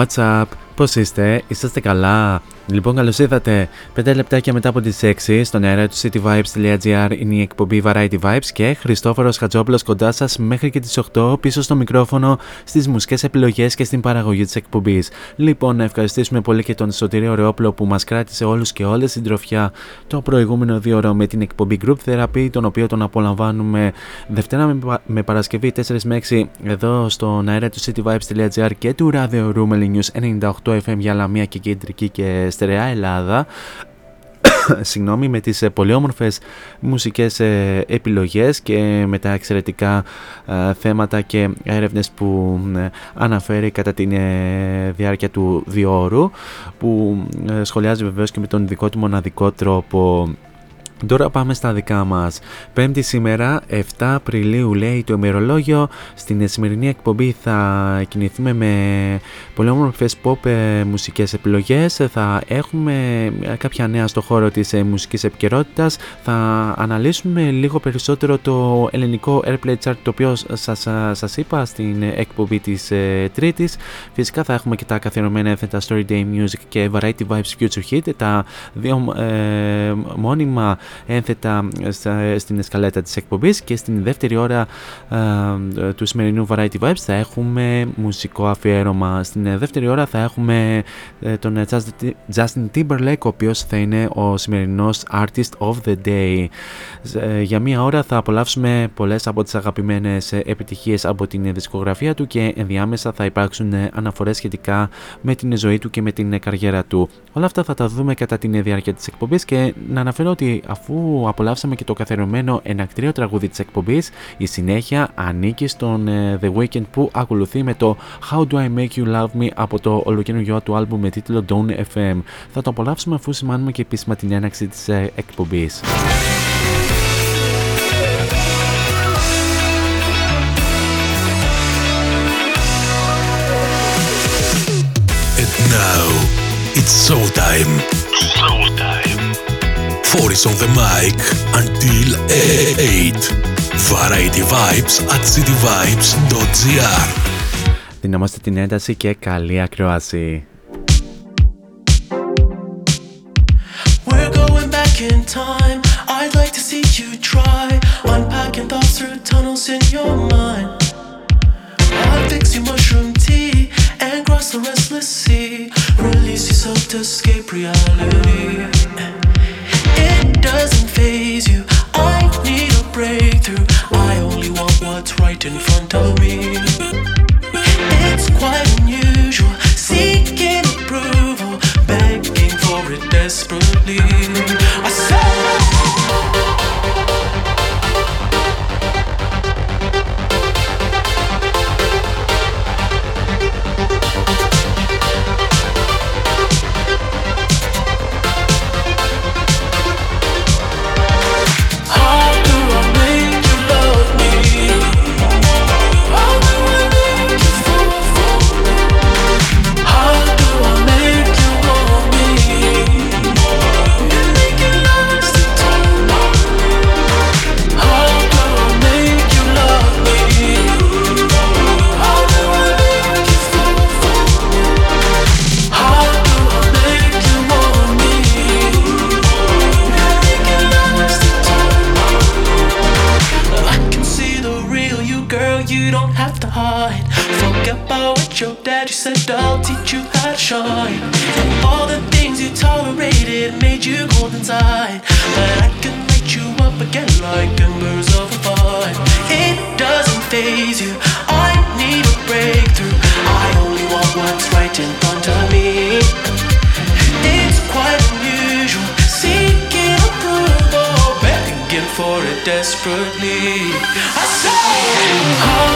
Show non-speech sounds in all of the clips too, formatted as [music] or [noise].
What's up? Πώς είστε, είσαστε καλά; Λοιπόν, καλώς ήρθατε 5 λεπτάκια μετά από τις 6 στον αέρα του cityvibes.gr είναι η εκπομπή Variety Vibes και Χριστόφορος Χατζόπουλος κοντά σας μέχρι και τις 8 πίσω στο μικρόφωνο στις μουσικές επιλογές και στην παραγωγή της εκπομπής. Λοιπόν, να ευχαριστήσουμε πολύ και τον Σωτηρίο Ρεόπλο που μας κράτησε όλους και όλες στην τροφιά το προηγούμενο δύο ώρο με την εκπομπή Group Therapy, τον οποίο τον απολαμβάνουμε Δευτέρα με, Πα- με Παρασκευή 4 με 6 εδώ στον αέρα του cityvibes.gr και του Radio Roomel News 98 FM για Λαμία και Κεντρική και Στερεά Ελλάδα [coughs] συγγνώμη, με τις ε, πολύ όμορφες μουσικές ε, επιλογές και με τα εξαιρετικά ε, θέματα και έρευνες που ε, αναφέρει κατά τη διάρκεια του διόρου που ε, σχολιάζει βεβαίως και με τον δικό του μοναδικό τρόπο. Τώρα πάμε στα δικά μας. Πέμπτη σήμερα, 7 Απριλίου λέει το ημερολόγιο. Στην σημερινή εκπομπή θα κινηθούμε με πολύ όμορφες pop ε, μουσικές επιλογές. Θα έχουμε ε, κάποια νέα στο χώρο της ε, μουσικής επικαιρότητας. Θα αναλύσουμε λίγο περισσότερο το ελληνικό Airplay Chart το οποίο σας, σας είπα στην εκπομπή της ε, Τρίτης. Φυσικά θα έχουμε και τα καθιερωμένα έθετα Story Day Music και Variety Vibes Future Hit. Τα δύο ε, μόνιμα ένθετα στα- στην εσκαλέτα της εκπομπής και στην δεύτερη ώρα ε, του σημερινού Variety Vibes θα έχουμε μουσικό αφιέρωμα. Στην ε, δεύτερη ώρα θα έχουμε ε, τον ε, Justin- Justin Timberlake ο οποίος θα είναι ο σημερινός Artist of the Day. Ε, Για μία ώρα θα απολαύσουμε πολλές από τις αγαπημένες ε, επιτυχίες από την ε, δισκογραφία του και ενδιάμεσα θα υπάρξουν ε, αναφορές σχετικά με την ζωή του και με την ε, καριέρα του. Όλα αυτά θα τα δούμε κατά την ε, διάρκεια της εκπομπής και να αναφέρω ότι αφού απολαύσαμε και το καθερωμένο ενακτήριο τραγούδι της εκπομπής, η συνέχεια ανήκει στον ε, The Weeknd που ακολουθεί με το How Do I Make You Love Me από το ολοκληρωμένο του άλμπου με τίτλο Don't FM. Θα το απολαύσουμε αφού σημάνουμε και επίσημα την έναξη της ε, εκπομπής. it's showtime. Showtime. Four is on the mic until 8. Variety Vibes at cityvibes.gr Δυναμώστε την ένταση και καλή ακρόαση. We're going back in time. I'd like to see you try unpacking thoughts through tunnels in your mind. I'll fix you mushroom tea and cross the restless sea. Release yourself to escape reality. Doesn't phase you. I need a breakthrough. I only want what's right in front of me. It's quite unusual, seeking approval, begging for it desperately. I said. Said. I'll teach you how to shine. And all the things you tolerated made you cold inside. But I can light you up again like embers of a fire. It doesn't phase you. I need a breakthrough. I only want what's right in front of me. It's quite unusual, seeking approval, begging for it desperately. I say,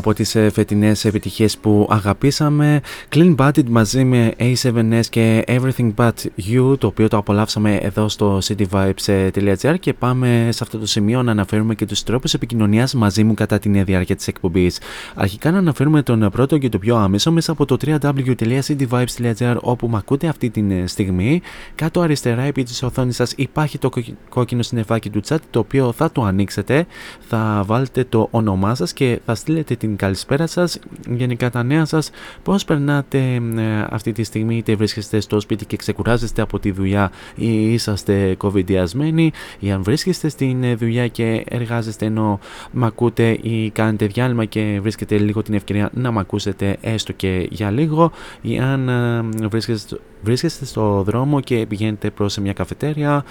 από τις ε, φετινές επιτυχίες που αγαπήσαμε Clean Bandit μαζί με A7S και Everything But You το οποίο το απολαύσαμε εδώ στο cityvibes.gr και πάμε σε αυτό το σημείο να αναφέρουμε και τους τρόπους επικοινωνίας μαζί μου κατά την διάρκεια της εκπομπής. Αρχικά να αναφέρουμε τον πρώτο και το πιο άμεσο μέσα από το www.cityvibes.gr όπου με ακούτε αυτή τη ε, στιγμή. Κάτω αριστερά επί της οθόνης σας υπάρχει το κόκκινο συννεφάκι του chat το οποίο θα το ανοίξετε, θα βάλετε το όνομά σας και θα στείλετε στείλετε την καλησπέρα σας, γενικά τα νέα σας, πώς περνάτε ε, αυτή τη στιγμή, είτε βρίσκεστε στο σπίτι και ξεκουράζεστε από τη δουλειά ή είσαστε κοβιντιασμένοι ή αν βρίσκεστε στην ε, δουλειά και εργάζεστε ενώ μ' ακούτε ή κάνετε διάλειμμα και βρίσκετε λίγο την ευκαιρία να μ' ακούσετε έστω και για λίγο ή αν ε, βρίσκεστε βρίσκεστε στο δρόμο και πηγαίνετε προς μια καφετέρια,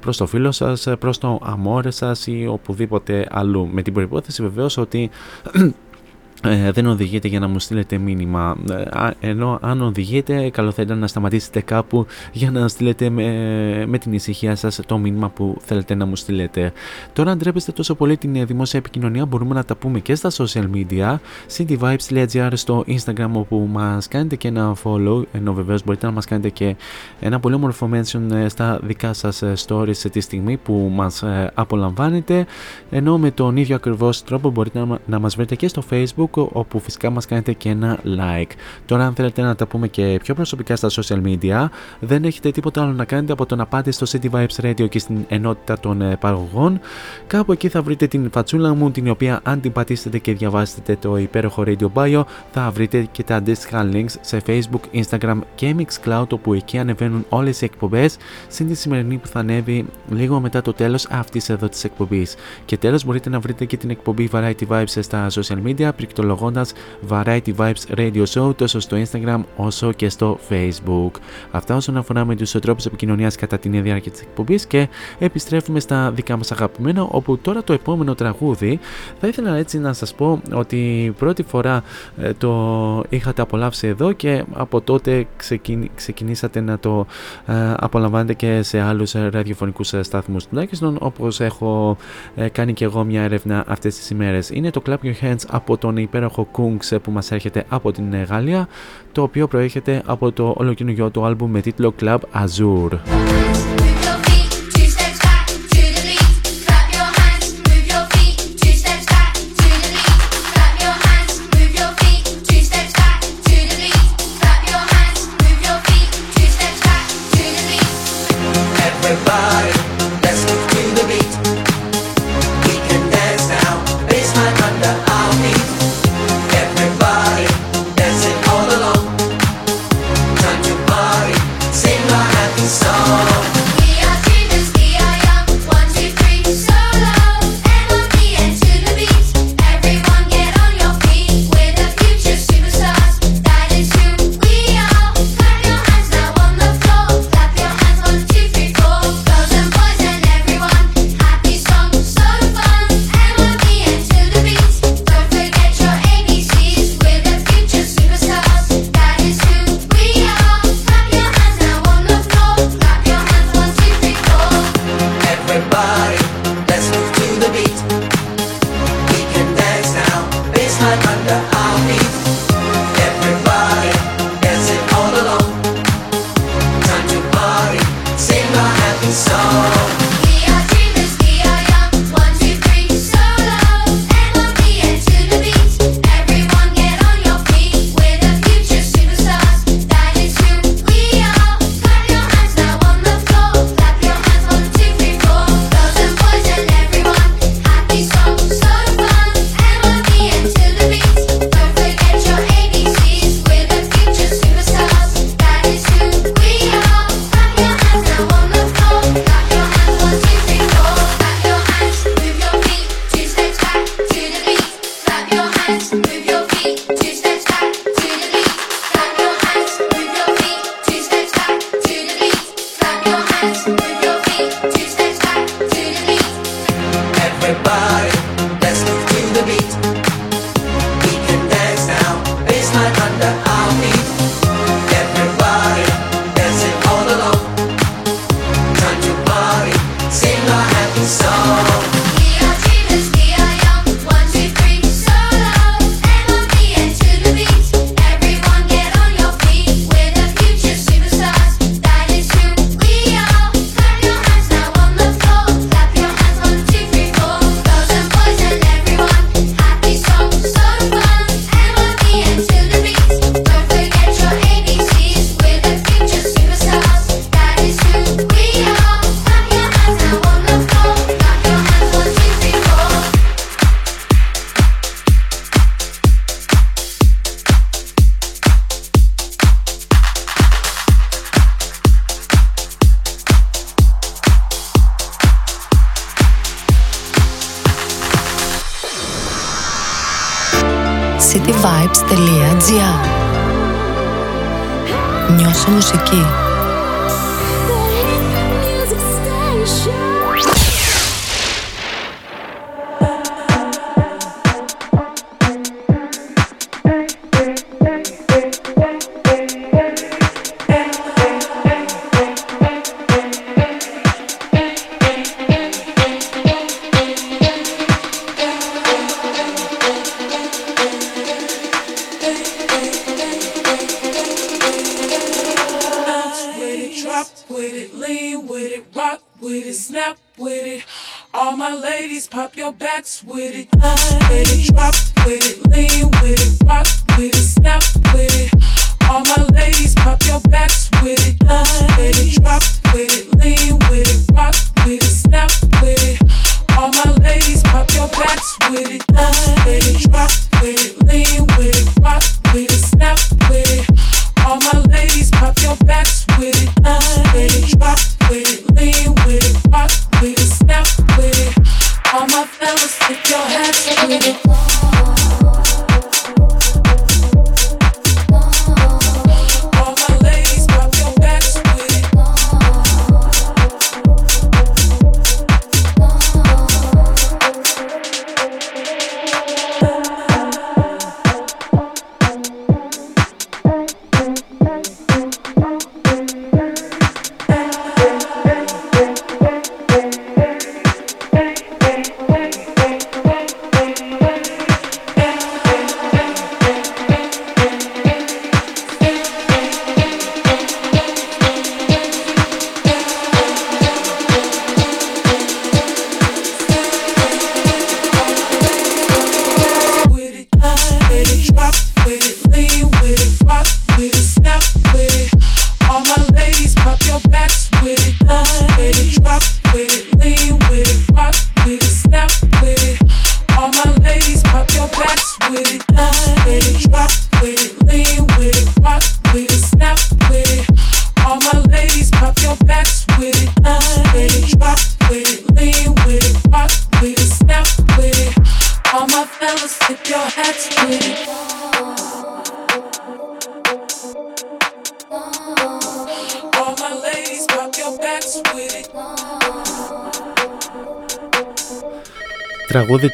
προς το φίλο σας, προς το αμόρε σας ή οπουδήποτε αλλού. Με την προϋπόθεση βεβαίως ότι ε, δεν οδηγείτε για να μου στείλετε μήνυμα. Ε, ενώ αν οδηγείτε, καλό θα ήταν να σταματήσετε κάπου για να στείλετε με, με την ησυχία σας το μήνυμα που θέλετε να μου στείλετε. Τώρα, αν ντρέπεστε τόσο πολύ την δημόσια επικοινωνία, μπορούμε να τα πούμε και στα social media. cityvibes.gr στο Instagram, όπου μας κάνετε και ένα follow. Ενώ βεβαίως μπορείτε να μας κάνετε και ένα πολύ όμορφο mention ε, στα δικά σας stories τη στιγμή που μας απολαμβάνετε. Ενώ με τον ίδιο ακριβώς τρόπο μπορείτε να, να μας βρείτε και στο Facebook όπου φυσικά μας κάνετε και ένα like. Τώρα αν θέλετε να τα πούμε και πιο προσωπικά στα social media δεν έχετε τίποτα άλλο να κάνετε από το να πάτε στο City Vibes Radio και στην ενότητα των ε, παραγωγών. Κάπου εκεί θα βρείτε την φατσούλα μου την οποία αν την πατήσετε και διαβάσετε το υπέροχο Radio Bio θα βρείτε και τα αντίστοιχα links σε Facebook, Instagram και Mixcloud όπου εκεί ανεβαίνουν όλες οι εκπομπές συν τη σημερινή που θα ανέβει λίγο μετά το τέλος αυτής εδώ της εκπομπής. Και τέλος μπορείτε να βρείτε και την εκπομπή Variety Vibes στα social media πληκτρολογώντας Variety Vibes Radio Show τόσο στο Instagram όσο και στο Facebook. Αυτά όσον αφορά με τους τρόπους επικοινωνίας κατά την διάρκεια της εκπομπής και επιστρέφουμε στα δικά μας αγαπημένα όπου τώρα το επόμενο τραγούδι θα ήθελα έτσι να σας πω ότι πρώτη φορά ε, το είχατε απολαύσει εδώ και από τότε ξεκινήσατε να το ε, απολαμβάνετε και σε άλλους ραδιοφωνικούς σταθμούς τουλάχιστον όπως έχω ε, κάνει και εγώ μια έρευνα αυτές τις ημέρες. Είναι το Clap Your Hands από τον υπέροχο Kungs που μας έρχεται από την Γαλλία το οποίο προέρχεται από το ολοκαινούργιο του άλμπουμ με τίτλο Club Azure.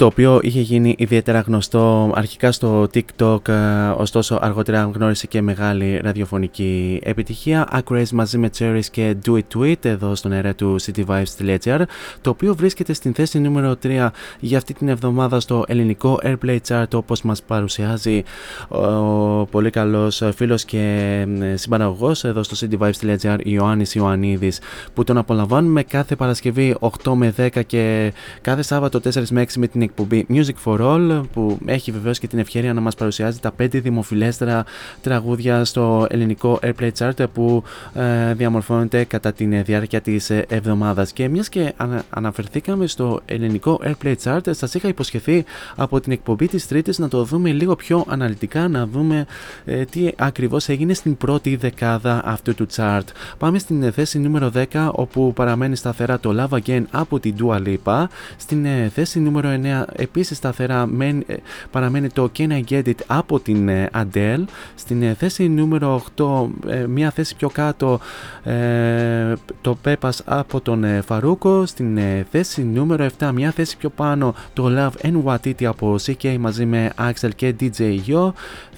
Το οποίο είχε γίνει ιδιαίτερα γνωστό αρχικά στο TikTok, ε, ωστόσο αργότερα γνώρισε και μεγάλη ραδιοφωνική επιτυχία. Acraze μαζί με Cherries και Do It To It εδώ στον αέρα του cityvibes.gr το οποίο βρίσκεται στην θέση νούμερο 3 για αυτή την εβδομάδα στο ελληνικό Airplay Chart όπως μας παρουσιάζει ο πολύ καλός φίλος και συμπαραγωγός εδώ στο cityvibes.gr Ιωάννης Ιωαννίδης που τον απολαμβάνουμε κάθε Παρασκευή 8 με 10 και κάθε Σάββατο 4 με 6 με την εκπομπή Music for All που έχει βεβαίως και την ευκαιρία να μας παρουσιάζει τα 5 δημοφιλέστερα τραγούδια στο ελληνικό Airplay Chart που ε, διαμορφώνεται κατά τη διάρκεια της ε, εβδομάδας και μιας και ανα, αναφερθήκαμε στο ελληνικό Airplay Chart σας είχα υποσχεθεί από την εκπομπή της Τρίτης να το δούμε λίγο πιο αναλυτικά να δούμε ε, τι ακριβώς έγινε στην πρώτη δεκάδα αυτού του chart. Πάμε στην ε, θέση νούμερο 10 όπου παραμένει σταθερά το Love Again από την Dua Lipa. Στην ε, θέση νούμερο 9 Επίσης επίσης σταθερά ε, παραμένει το Can I Get από την ε, Adele στην ε, θέση νούμερο 8 μια θέση πιο κάτω το Πέπας από τον Φαρούκο στην θέση νούμερο 7 μια θέση πιο πάνω το Love and Watiti από CK μαζί με Axel και DJ Yo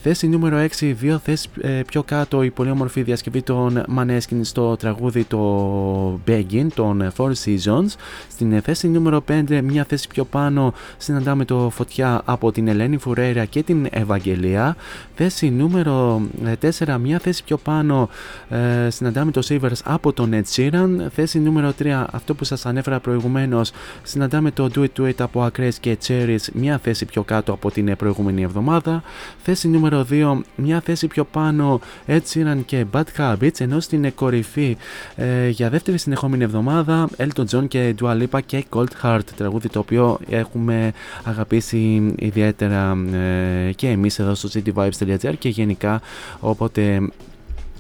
Θέση νούμερο 6, δύο θέσεις πιο κάτω η πολύ όμορφη διασκευή των Maneskin στο τραγούδι το Begin των Four Seasons. Στην θέση νούμερο 5, μια θέση πιο πάνω συναντάμε το Φωτιά από την Ελένη Φουρέρα και την Ευαγγελία. Θέση νούμερο 4, ε, μια θέση πιο πάνω, ε, συναντάμε το Sivers από τον Ed Sheeran. Θέση νούμερο 3, αυτό που σας ανέφερα προηγουμένως, συναντάμε το Do It To It από Acres και Cherries, μια θέση πιο κάτω από την προηγούμενη εβδομάδα. Θέση νούμερο νούμερο 2, μια θέση πιο πάνω Ed Sheeran και Bad Habits, ενώ στην κορυφή ε, για δεύτερη συνεχόμενη εβδομάδα Elton John και Dua Lipa και Cold Heart, τραγούδι το οποίο έχουμε αγαπήσει ιδιαίτερα ε, και εμείς εδώ στο cityvibes.gr και γενικά οπότε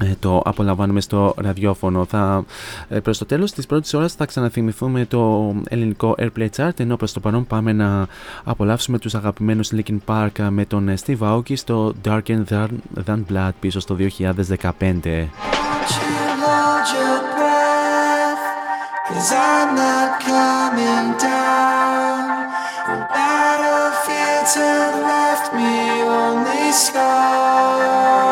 ε, το απολαμβάνουμε στο ραδιόφωνο. Θα, ε, προς το τέλος της πρώτης ώρας θα ξαναθυμηθούμε το ελληνικό Airplay Chart ενώ προς το παρόν πάμε να απολαύσουμε τους αγαπημένους Linkin Park με τον Steve Aoki στο Darker Than, Than Blood πίσω στο 2015. sky.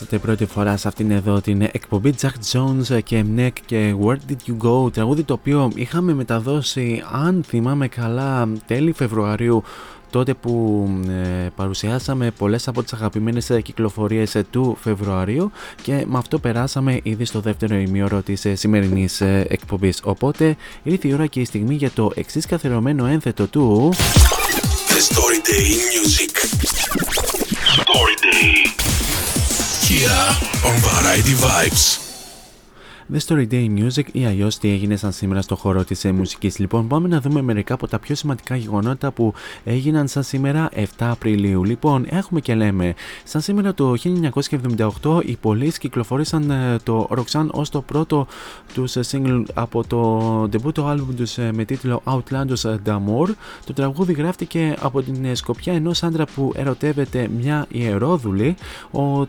Απολαύσατε πρώτη φορά σε αυτήν εδώ την εκπομπή Jack Jones και Mnek και Where Did You Go τραγούδι το οποίο είχαμε μεταδώσει αν θυμάμαι καλά τέλη Φεβρουαρίου τότε που ε, παρουσιάσαμε πολλές από τις αγαπημένες ε, κυκλοφορίες ε, του Φεβρουαρίου και με αυτό περάσαμε ήδη στο δεύτερο ημίωρο της ε, σημερινής ε, εκπομπής οπότε ήρθε η ώρα και η στιγμή για το εξής καθιερωμένο ένθετο του The Story Day in Music. Media on Variety Vibes. The Story Day Music ή αλλιώς τι έγινε σαν σήμερα στο χώρο της μουσικής. Λοιπόν, πάμε να δούμε μερικά από τα πιο σημαντικά γεγονότα που έγιναν σαν σήμερα 7 Απριλίου. Λοιπόν, έχουμε και λέμε, σαν σήμερα το 1978 οι Police κυκλοφόρησαν ε, το Roxanne ως το πρώτο τους single από το debut album τους με τίτλο Outlandos D'Amour. Το τραγούδι γράφτηκε από την ε, σκοπιά ενός άντρα που ερωτεύεται μια ιερόδουλη. Ο ε,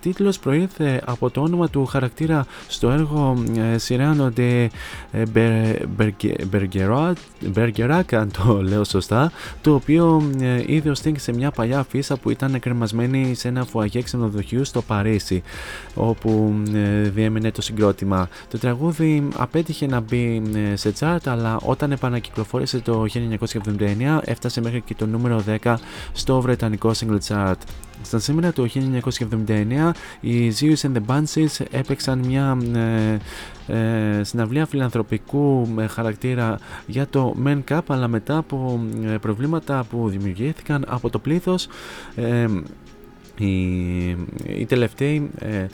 τίτλος προήρθε από το όνομα του χαρακτήρα στο έργο ε, Cyrano de ε, Ber- Bergerac, Bergerac, αν το λέω σωστά, το οποίο ε, είδε ο Sting σε μια παλιά αφίσα που ήταν κρεμασμένη σε ένα φουαγέ ξενοδοχείου στο Παρίσι, όπου ε, διέμενε το συγκρότημα. Το τραγούδι απέτυχε να μπει ε, σε chart, αλλά όταν επανακυκλοφόρησε το 1979 έφτασε μέχρι και το νούμερο 10 στο βρετανικό single chart. Στα σήμερα το 1979 οι Zeus and the Banshees έπαιξαν μια ε, ε, συναυλία φιλανθρωπικού ε, χαρακτήρα για το Men Cup αλλά μετά από ε, προβλήματα που δημιουργήθηκαν από το πλήθος ε, οι, οι τελευταίοι ε,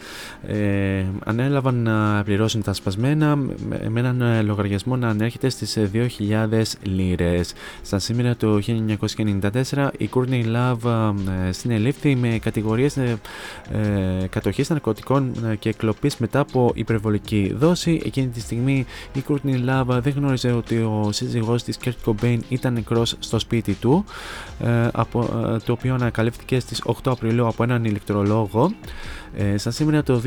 ε, ανέλαβαν να πληρώσουν τα σπασμένα με, με έναν ε, λογαριασμό να ανέρχεται στις ε, 2.000 λίρες. Στα σήμερα το 1994 η Courtney Love ε, συνελήφθη με κατηγορίες ε, ε, κατοχής ναρκωτικών ε, και κλοπής μετά από υπερβολική δόση. Εκείνη τη στιγμή η Courtney Love δεν γνώριζε ότι ο σύζυγός της Kurt Cobain ήταν νεκρός στο σπίτι του ε, από, ε, το οποίο ανακαλύφθηκε στις 8 Απριλίου από έναν ηλεκτρολόγο. Ε, σαν σήμερα το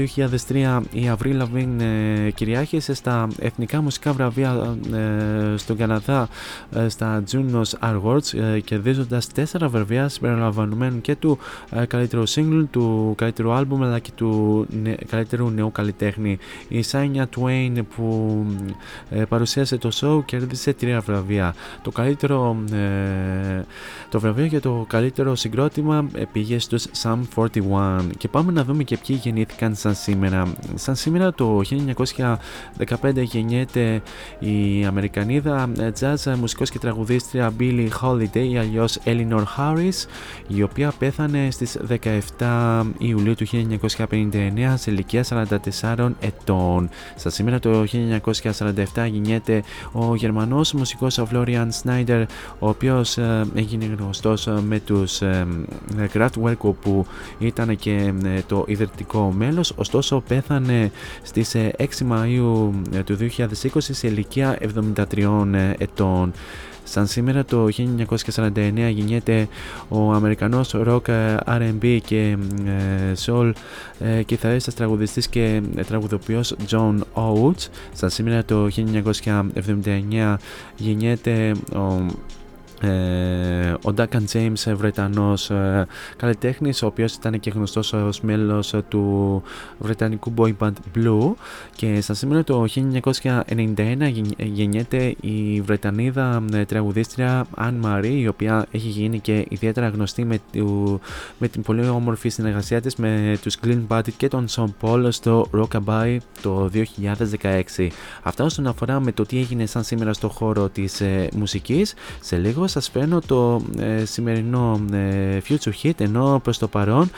2003 η Avril Lavigne ε, κυριάρχησε στα εθνικά μουσικά βραβεία ε, στον Καναδά ε, στα Junos Awards ε, κερδίζοντας τέσσερα βραβεία συμπεριλαμβανομένου και του ε, καλύτερου single, του καλύτερου άλμπουμ αλλά και του νε, καλύτερου νέου καλλιτέχνη. Η Shania Twain που ε, παρουσίασε το show κέρδισε τρία βραβεία. Το καλύτερο, ε, Το βραβείο για το καλύτερο συγκρότημα πήγε στους Sum 41 και πάμε να δούμε και ποιοι γεννήθηκαν σαν σήμερα. Σαν σήμερα το 1915 γεννιέται η Αμερικανίδα jazz μουσικός και τραγουδίστρια Billie Holiday ή αλλιώς Eleanor Harris η οποία πέθανε στις 17 Ιουλίου του 1959 σε ηλικία 44 ετών. Σαν σήμερα το 1947 γεννιέται ο Γερμανός μουσικός Florian Snyder ο οποίος ε, έγινε γνωστός με τους ε, Kraftwerk που ήταν και ε, το ιδρυτικό μέλος ωστόσο πέθανε στις 6 Μαΐου του 2020 σε ηλικία 73 ετών. Σαν σήμερα το 1949 γεννιέται ο Αμερικανός rock R&B και soul κιθαρίστας τραγουδιστής και τραγουδοποιός John Oates. Σαν σήμερα το 1979 γεννιέται ο ε, ο Duncan James, Βρετανός ε, καλλιτέχνης, ο οποίος ήταν και γνωστός ως μέλος του βρετανικού boy band Blue και στα σήμερα το 1991 γεννιέται η Βρετανίδα ε, τραγουδίστρια Anne Marie, η οποία έχει γίνει και ιδιαίτερα γνωστή με, του, με την πολύ όμορφη συνεργασία της με τους Glenn Buddy και τον Sean Paul στο Rockabye το 2016. Αυτά όσον αφορά με το τι έγινε σαν σήμερα στο χώρο της ε, μουσικής, σε λίγο σας φέρνω το ε, σημερινό ε, Future Hit ενώ προς το παρόν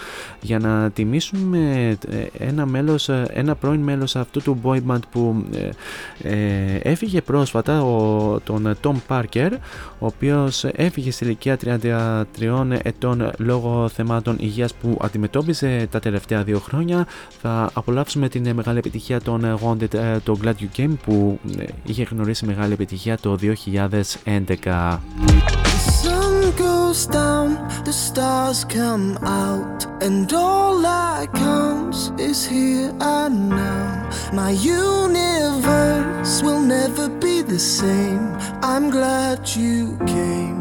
για να τιμήσουμε ε, ένα, μέλος, ένα πρώην μέλος αυτού του boy band που έφυγε πρόσφατα ο, τον Tom Parker ο οποίος έφυγε σε ηλικία 33 ετών λόγω θεμάτων υγείας που αντιμετώπιζε τα τελευταία δύο χρόνια. Θα απολαύσουμε την μεγάλη επιτυχία των Wanted το Glad You Game που είχε γνωρίσει μεγάλη επιτυχία το 2011 The sun goes down, the stars come out, and all that counts is here and now. My universe will never be the same. I'm glad you came.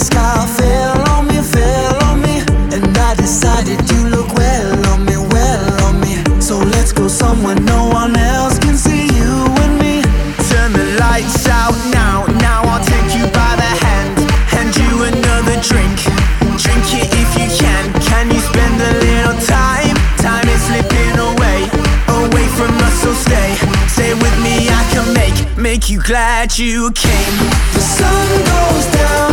sky fell on me, fell on me And I decided you look well on me, well on me. So let's go somewhere no one else can see you and me. Turn the lights out now, now I'll take you by the hand Hand you another drink. Drink it if you can Can you spend a little time? Time is slipping away Away from us so stay Stay with me I can make Make you glad you came. The sun goes down,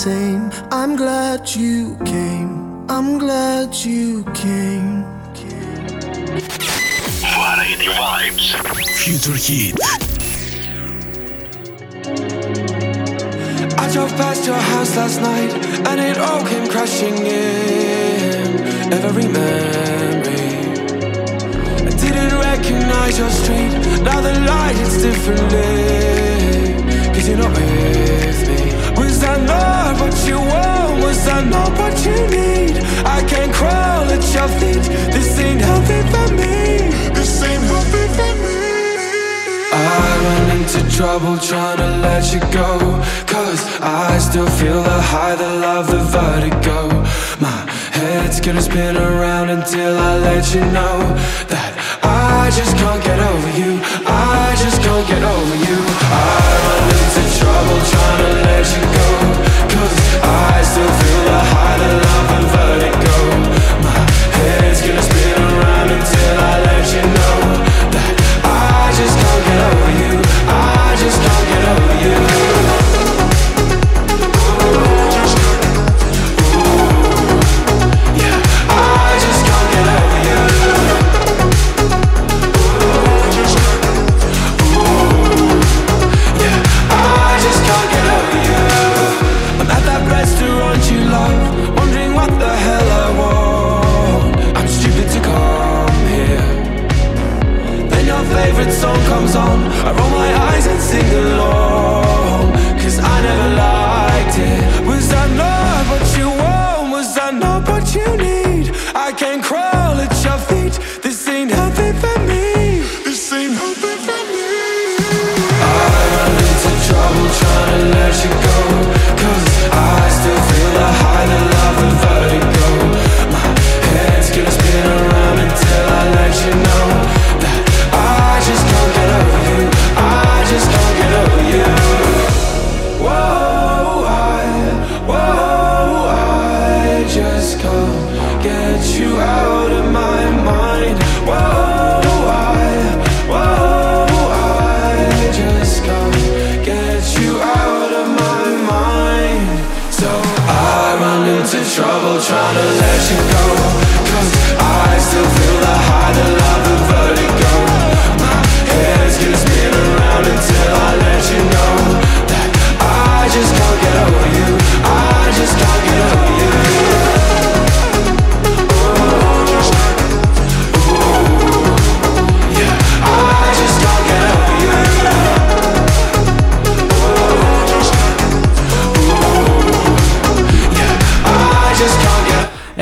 same. I'm glad you came. I'm glad you came. Variety Vibes. Future Hit. I drove past your house last night and it all came crashing in. Every memory. I didn't recognize your street. Now the light hits differently. Was I know what you need? I can't crawl at your feet. This ain't healthy for me. This ain't healthy for me. I run into trouble trying to let you go. Cause I still feel the high, the love, the vertigo. My head's gonna spin around until I let you know that I just can't get over you. I just can't get over you. I run into trouble trying to let you go. I still feel the high, of love, the vertigo.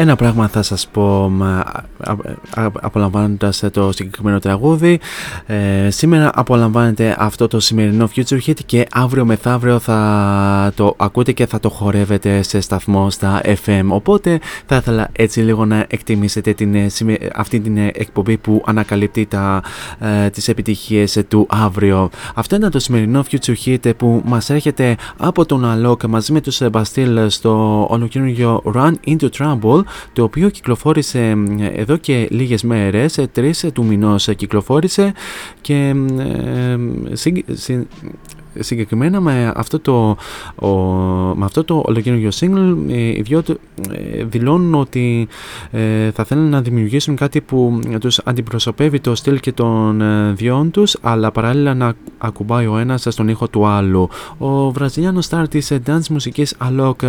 Ένα πράγμα θα σας πω μα, α, α, απολαμβάνοντας το συγκεκριμένο τραγούδι ε, Σήμερα απολαμβάνετε αυτό το σημερινό Future Hit και αύριο μεθαύριο θα το ακούτε και θα το χορεύετε σε σταθμό στα FM Οπότε θα ήθελα έτσι λίγο να εκτιμήσετε την, ε, σημε- αυτή την ε, εκπομπή που ανακαλύπτει τα, ε, τις επιτυχίες του αύριο. Αυτό ήταν το σημερινό Future Hit που μας έρχεται από τον Alok μαζί με τους Bastille στο ολοκαίριο Run Into Trouble το οποίο κυκλοφόρησε ε, εδώ και λίγες μέρες, 3 του μηνός κυκλοφόρησε και ε, συ- συ- συγκεκριμένα με αυτό το, ο, με αυτό το ολοκαίριο single ε, οι δυο του, ε, δηλώνουν ότι ε, θα θέλουν να δημιουργήσουν κάτι που τους αντιπροσωπεύει το στυλ και των ε, δυο τους αλλά παράλληλα να ακουμπάει ο ένας στον ήχο του άλλου. Ο βραζιλιάνος star της ε, dance μουσικής Alok ε,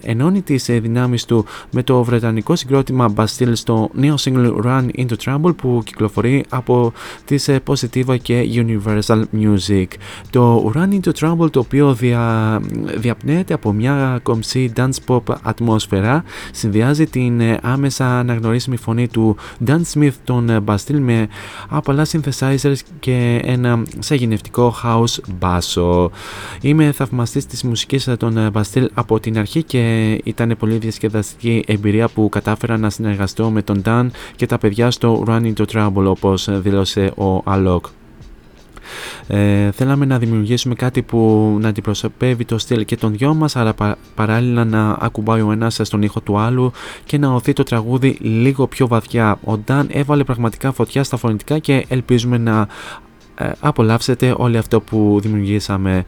ενώνει τις ε, δυνάμεις του με το βρετανικό συγκρότημα Bastille στο νέο single Run Into Trouble που κυκλοφορεί από τις ε, Positiva και Universal Music. Το Run Into Trouble το οποίο δια, διαπνέεται από μια κομψή dance pop ατμόσφαιρα συνδυάζει την ε, άμεσα αναγνωρίσιμη φωνή του Dan Smith των ε, Bastille με απαλά synthesizers και ένα σαγηνευτικό house μπάσο. Είμαι θαυμαστής της μουσικής των ε, Bastille από την αρχή και ήταν πολύ διασκεδαστική εμπειρία που κατάφερα να συνεργαστώ με τον Dan και τα παιδιά στο Run Into Trouble όπως δήλωσε ο Alok. Ε, θέλαμε να δημιουργήσουμε κάτι που να αντιπροσωπεύει το στυλ και των δυο μας αλλά πα- παράλληλα να ακουμπάει ο ένας στον ήχο του άλλου και να οθεί το τραγούδι λίγο πιο βαθιά. Ο Νταν έβαλε πραγματικά φωτιά στα φωνητικά και ελπίζουμε να ε, απολαύσετε όλο αυτό που δημιουργήσαμε.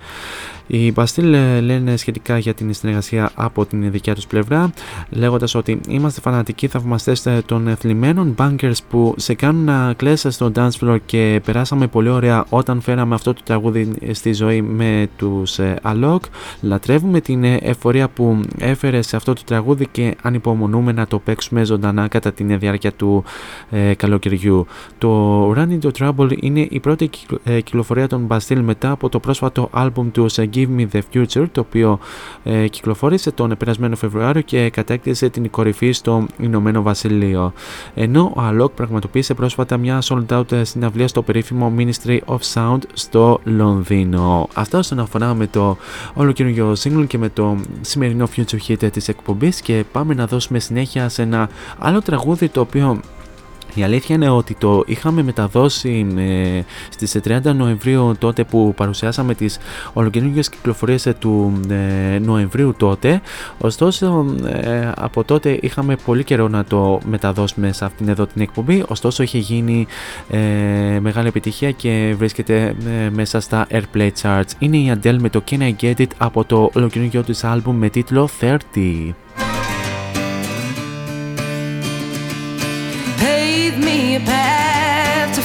Οι Bastille λένε σχετικά για την συνεργασία από την δικιά τους πλευρά λέγοντας ότι είμαστε φανατικοί θαυμαστές των θλιμμένων bunkers που σε κάνουν να κλαίσαι στο dance floor και περάσαμε πολύ ωραία όταν φέραμε αυτό το τραγούδι στη ζωή με τους Alok λατρεύουμε την εφορία που έφερε σε αυτό το τραγούδι και ανυπομονούμε να το παίξουμε ζωντανά κατά την διάρκεια του ε, καλοκαιριού. Το Run Into Trouble είναι η πρώτη ε, κυκλοφορία των Bastille μετά από το πρόσφατο άλμπουμ του Give Me The Future το οποίο ε, κυκλοφόρησε τον περασμένο Φεβρουάριο και κατέκτησε την κορυφή στο Ηνωμένο Βασίλειο. Ενώ ο Alok πραγματοποίησε πρόσφατα μια sold out συναυλία στο περίφημο Ministry of Sound στο Λονδίνο. Αυτό όσον αφορά με το ολοκαινούργιο single και με το σημερινό future hit της εκπομπής και πάμε να δώσουμε συνέχεια σε ένα άλλο τραγούδι το οποίο η αλήθεια είναι ότι το είχαμε μεταδώσει ε, στις 30 Νοεμβρίου τότε που παρουσιάσαμε τις ολοκαινούργιες κυκλοφορίες του ε, Νοεμβρίου τότε. Ωστόσο ε, από τότε είχαμε πολύ καιρό να το μεταδώσουμε σε αυτήν εδώ την εκπομπή. Ωστόσο είχε γίνει ε, μεγάλη επιτυχία και βρίσκεται ε, μέσα στα Airplay Charts. Είναι η Adele με το Can I Get It από το ολοκαινούργιο της άλμπουμ με τίτλο 30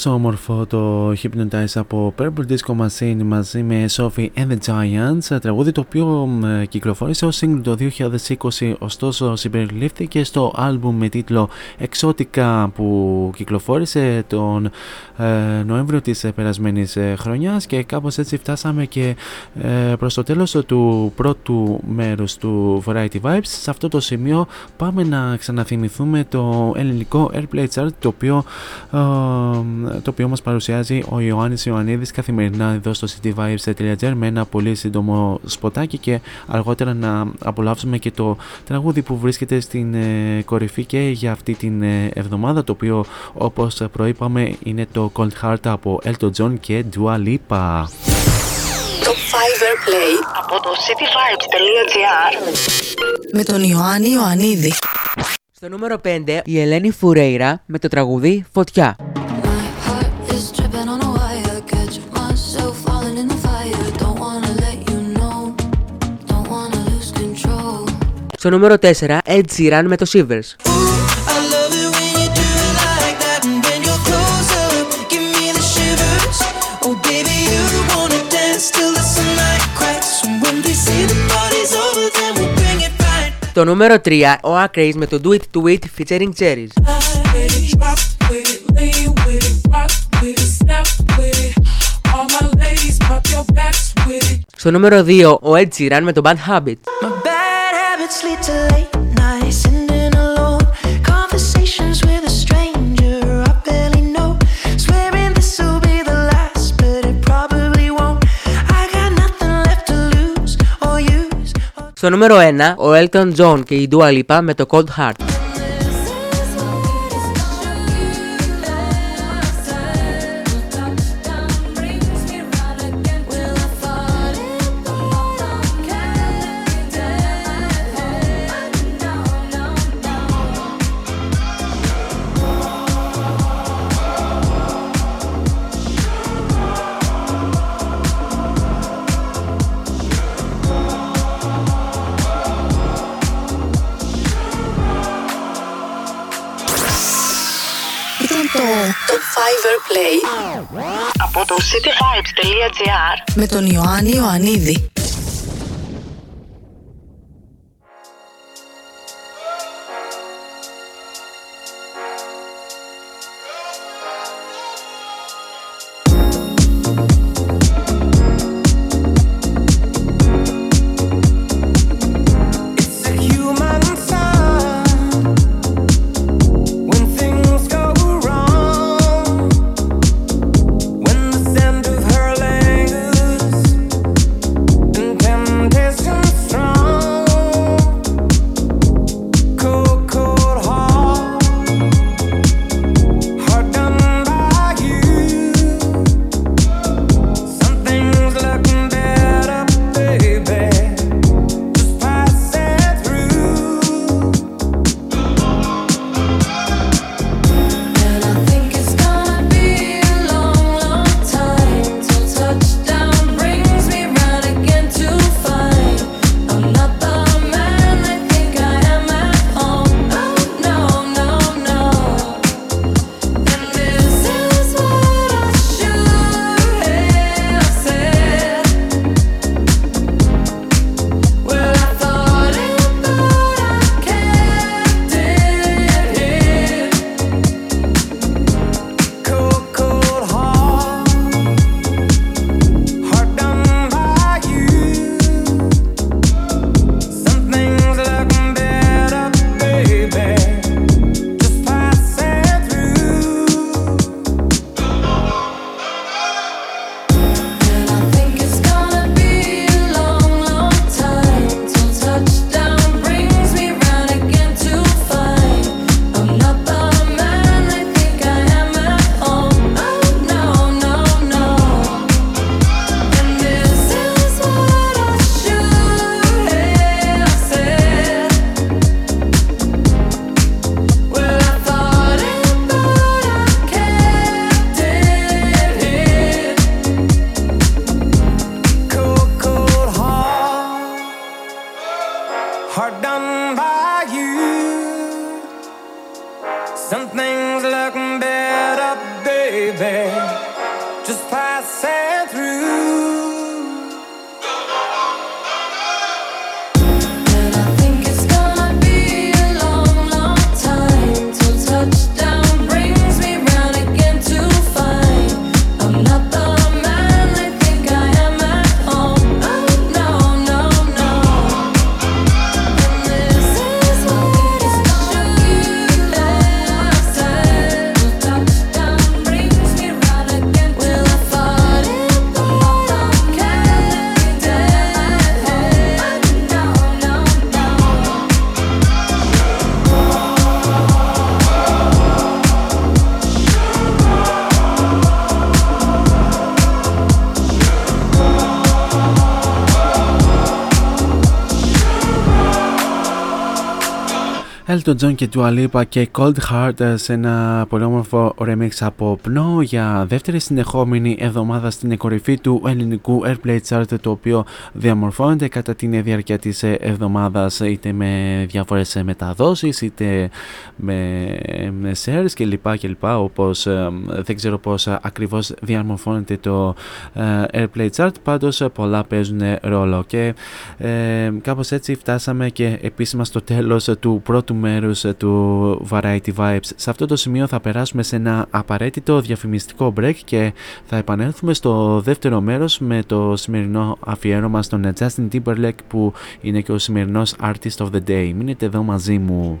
కోసం όμορφο το Hypnotize από Purple Disco Machine μαζί με Sophie and the Giants, τραγούδι το οποίο κυκλοφόρησε ως single το 2020, ωστόσο συμπεριλήφθηκε στο άλμπουμ με τίτλο Εξώτικα που κυκλοφόρησε τον ε, Νοέμβριο της ε, περασμένης ε, χρονιάς και κάπως έτσι φτάσαμε και ε, προς το τέλος του πρώτου μέρους του Variety Vibes. Σε αυτό το σημείο πάμε να ξαναθυμηθούμε το ελληνικό Airplay Chart το οποίο, ε, το οποίο μας παρουσιάζει ο Ιωάννης Ιωαννίδης καθημερινά εδώ στο cityvibes.gr με ένα πολύ σύντομο σποτάκι και αργότερα να απολαύσουμε και το τραγούδι που βρίσκεται στην ε, κορυφή και για αυτή την ε, εβδομάδα το οποίο όπως προείπαμε είναι το Cold Heart από Elton John και Dua Lipa. Το Fiverr Play από το cityvibes.gr με τον Ιωάννη Ιωαννίδη. Στο νούμερο 5 η Ελένη Φουρέιρα με το τραγούδι «Φωτιά». Στο νούμερο 4, Ed Sheeran με το Shivers. Το νούμερο 3, ο Acraze με το Do It To It featuring Cherries. Στο νούμερο 2, ο Ed Sheeran με το Bad Habit. Στο νούμερο 1, ο Elton John και η Dua Lipa με το Cold Heart. River Play από το cityvibes.gr με τον Ιωάννη Ιωαννίδη. Elton John και Dua Lipa και Cold Heart σε ένα πολύ όμορφο remix από πνό για δεύτερη συνεχόμενη εβδομάδα στην κορυφή του ελληνικού Airplay Chart το οποίο διαμορφώνεται κατά την διάρκεια της εβδομάδας είτε με διάφορες μεταδόσεις είτε με, με shares και λοιπά και λοιπά όπως ε, δεν ξέρω πώς ακριβώς διαμορφώνεται το ε, Airplay Chart πάντως πολλά παίζουν ρόλο και ε, κάπως έτσι φτάσαμε και επίσημα στο τέλος του πρώτου μέρους ε, του Variety Vibes. Σε αυτό το σημείο θα περάσουμε σε ένα απαραίτητο διαφημιστικό break και θα επανέλθουμε στο δεύτερο μέρος με το σημερινό αφιέρωμα στον Justin Timberlake που είναι και ο σημερινός Artist of the Day. Μείνετε εδώ μαζί μου.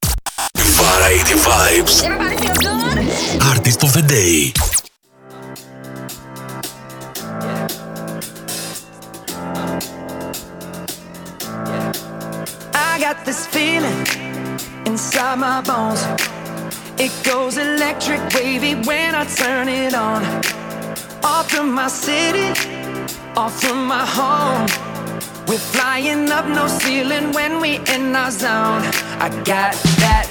Variety Vibes Artist of the Day I got this feeling inside my bones. It goes electric wavy when I turn it on. Off from my city, off from my home. We're flying up no ceiling when we in our zone. I got that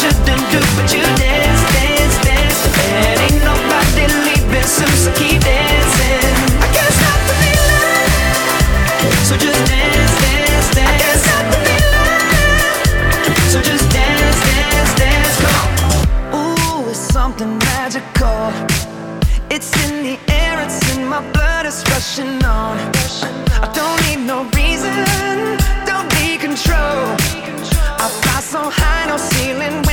Shouldn't do, but you dance, dance, dance. And ain't nobody leaving so keep dancing. I can't stop the feeling. So just dance, dance, dance. Can't stop the feeling. So just dance, dance, dance. Ooh, it's something magical. It's in the air, it's in my blood, it's rushing on. I don't need no reason, don't need control. I fly so high, no ceiling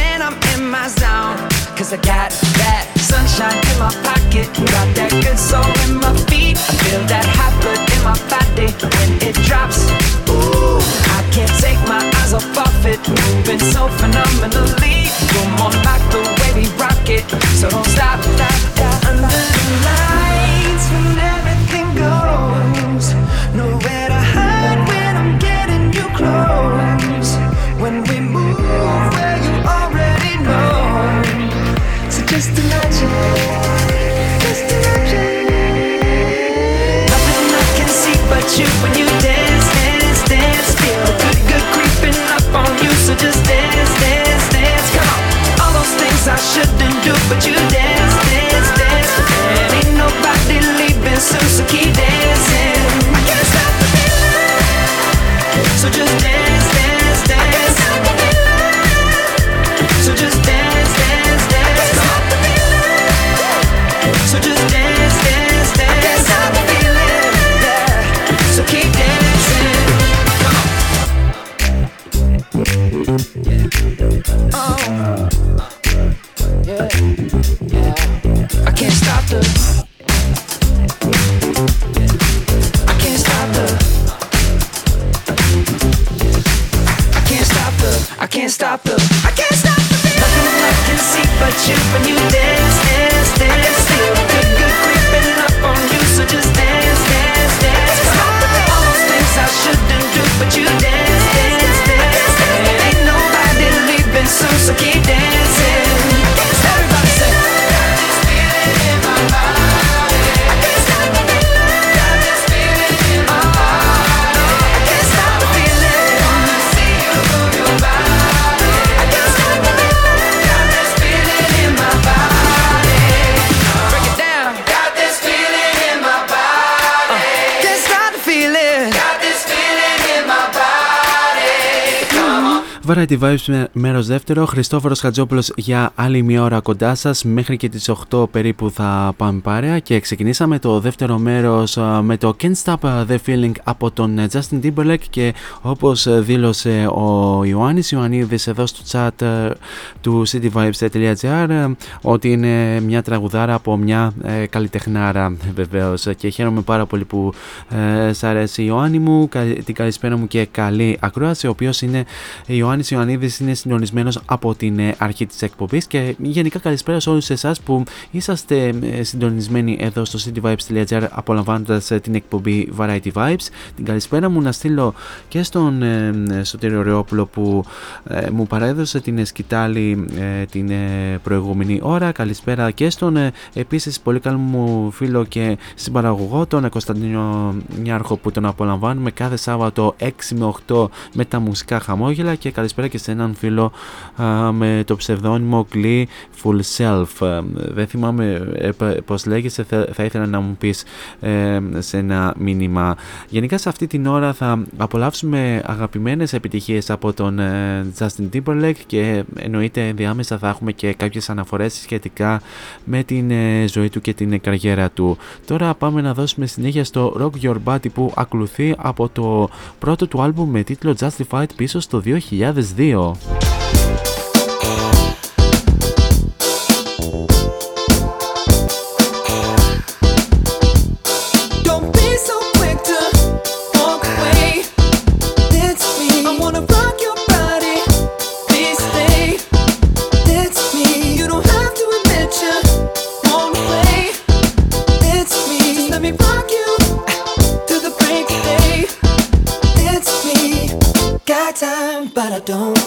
my zone. Cause I got that sunshine in my pocket, got that good soul in my feet. I feel that hot blood in my body when it drops. Ooh, I can't take my eyes off of it, moving so phenomenally. You're more like the way we rock it, so don't stop. stop, stop. You when you dance, dance, dance. Feel good, good creeping up on you. So just dance, dance, dance. Come on, all those things I shouldn't do, but you dance, dance. Vibes με μέρος δεύτερο. Χριστόφορος Χατζόπουλος για άλλη μία ώρα κοντά σας. Μέχρι και τις 8 περίπου θα πάμε παρέα. Και ξεκινήσαμε το δεύτερο μέρος με το Can't Stop the Feeling από τον Justin Timberlake. Και όπως δήλωσε ο Ιωάννης Ιωαννίδης εδώ στο chat του cityvibes.gr, ότι είναι μια τραγουδάρα από μια ε, καλλιτεχνάρα βεβαίως. Και χαίρομαι πάρα πολύ που ε, σ' αρέσει η Ιωάννη μου. Την καλησπέρα μου και καλή ακρόαση. Ο οποίος είναι Ιωάννης Ιωαννίδης, είναι στην από την ε, αρχή της εκπομπής και γενικά καλησπέρα σε όλους εσάς που είσαστε ε, συντονισμένοι εδώ στο cityvibes.gr απολαμβάνοντας ε, την εκπομπή Variety Vibes. Την καλησπέρα μου να στείλω και στον Σωτήριο Ρεόπουλο που μου παρέδωσε την σκητάλη την προηγούμενη ώρα. Καλησπέρα και στον επίσης πολύ καλό μου φίλο και συμπαραγωγό, τον Κωνσταντίνο Νιάρχο που τον απολαμβάνουμε κάθε Σάββατο 6 με 8 με τα μουσικά χαμόγελα και καλησπέρα και σε έναν φίλο με το ψευδόνυμο Glee Full Self. Ε, δεν θυμάμαι ε, πώς λέγεσαι, θα ήθελα να μου πεις ε, σε ένα μήνυμα. Γενικά σε αυτή την ώρα θα απολαύσουμε αγαπημένες επιτυχίες από τον Justin Timberlake και εννοείται ενδιάμεσα θα έχουμε και κάποιες αναφορές σχετικά με την ζωή του και την καριέρα του. Τώρα πάμε να δώσουμε συνέχεια στο Rock Your Body που ακολουθεί από το πρώτο του άλμπουμ με τίτλο Justified πίσω στο 2002. don't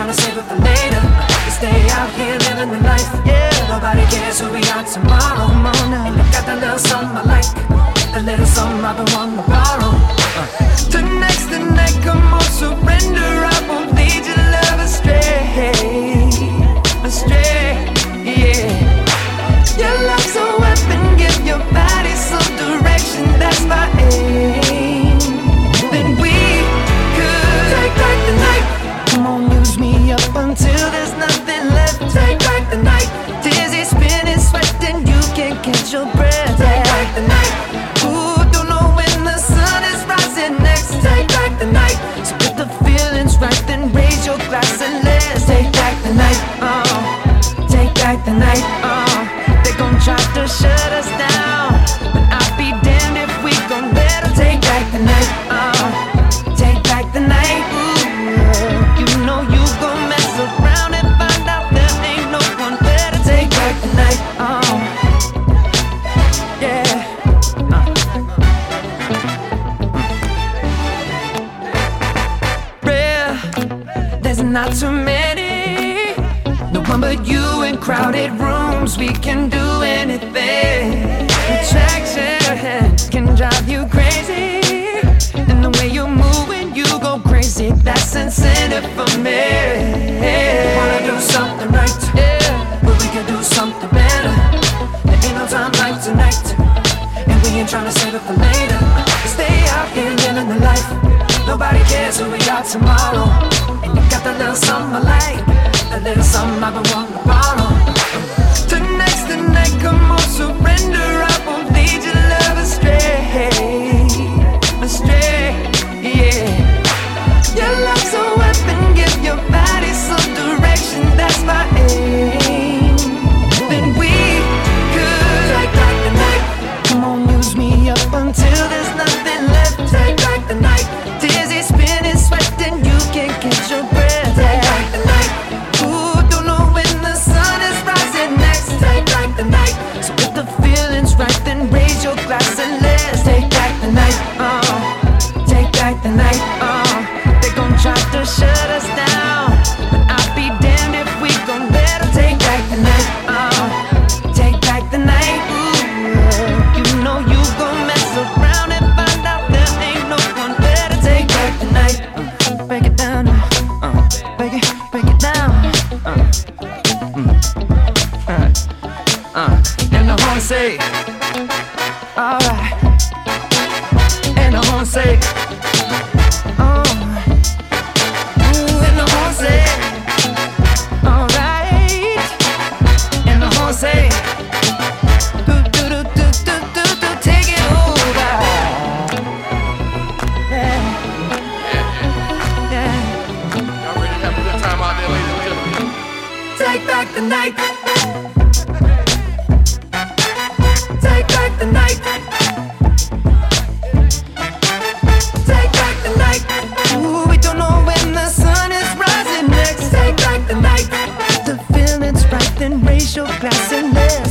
trying to save it for later. We stay out here living the life. Yeah, nobody cares who we are tomorrow. Come on now. And I got that little something I like. The little something I've been wanting.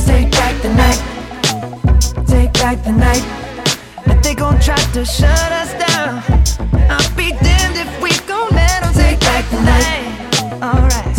Take back the night, take back the night. But they gon' try to shut us down. I'll be damned if we gon' let them take back the night. Alright.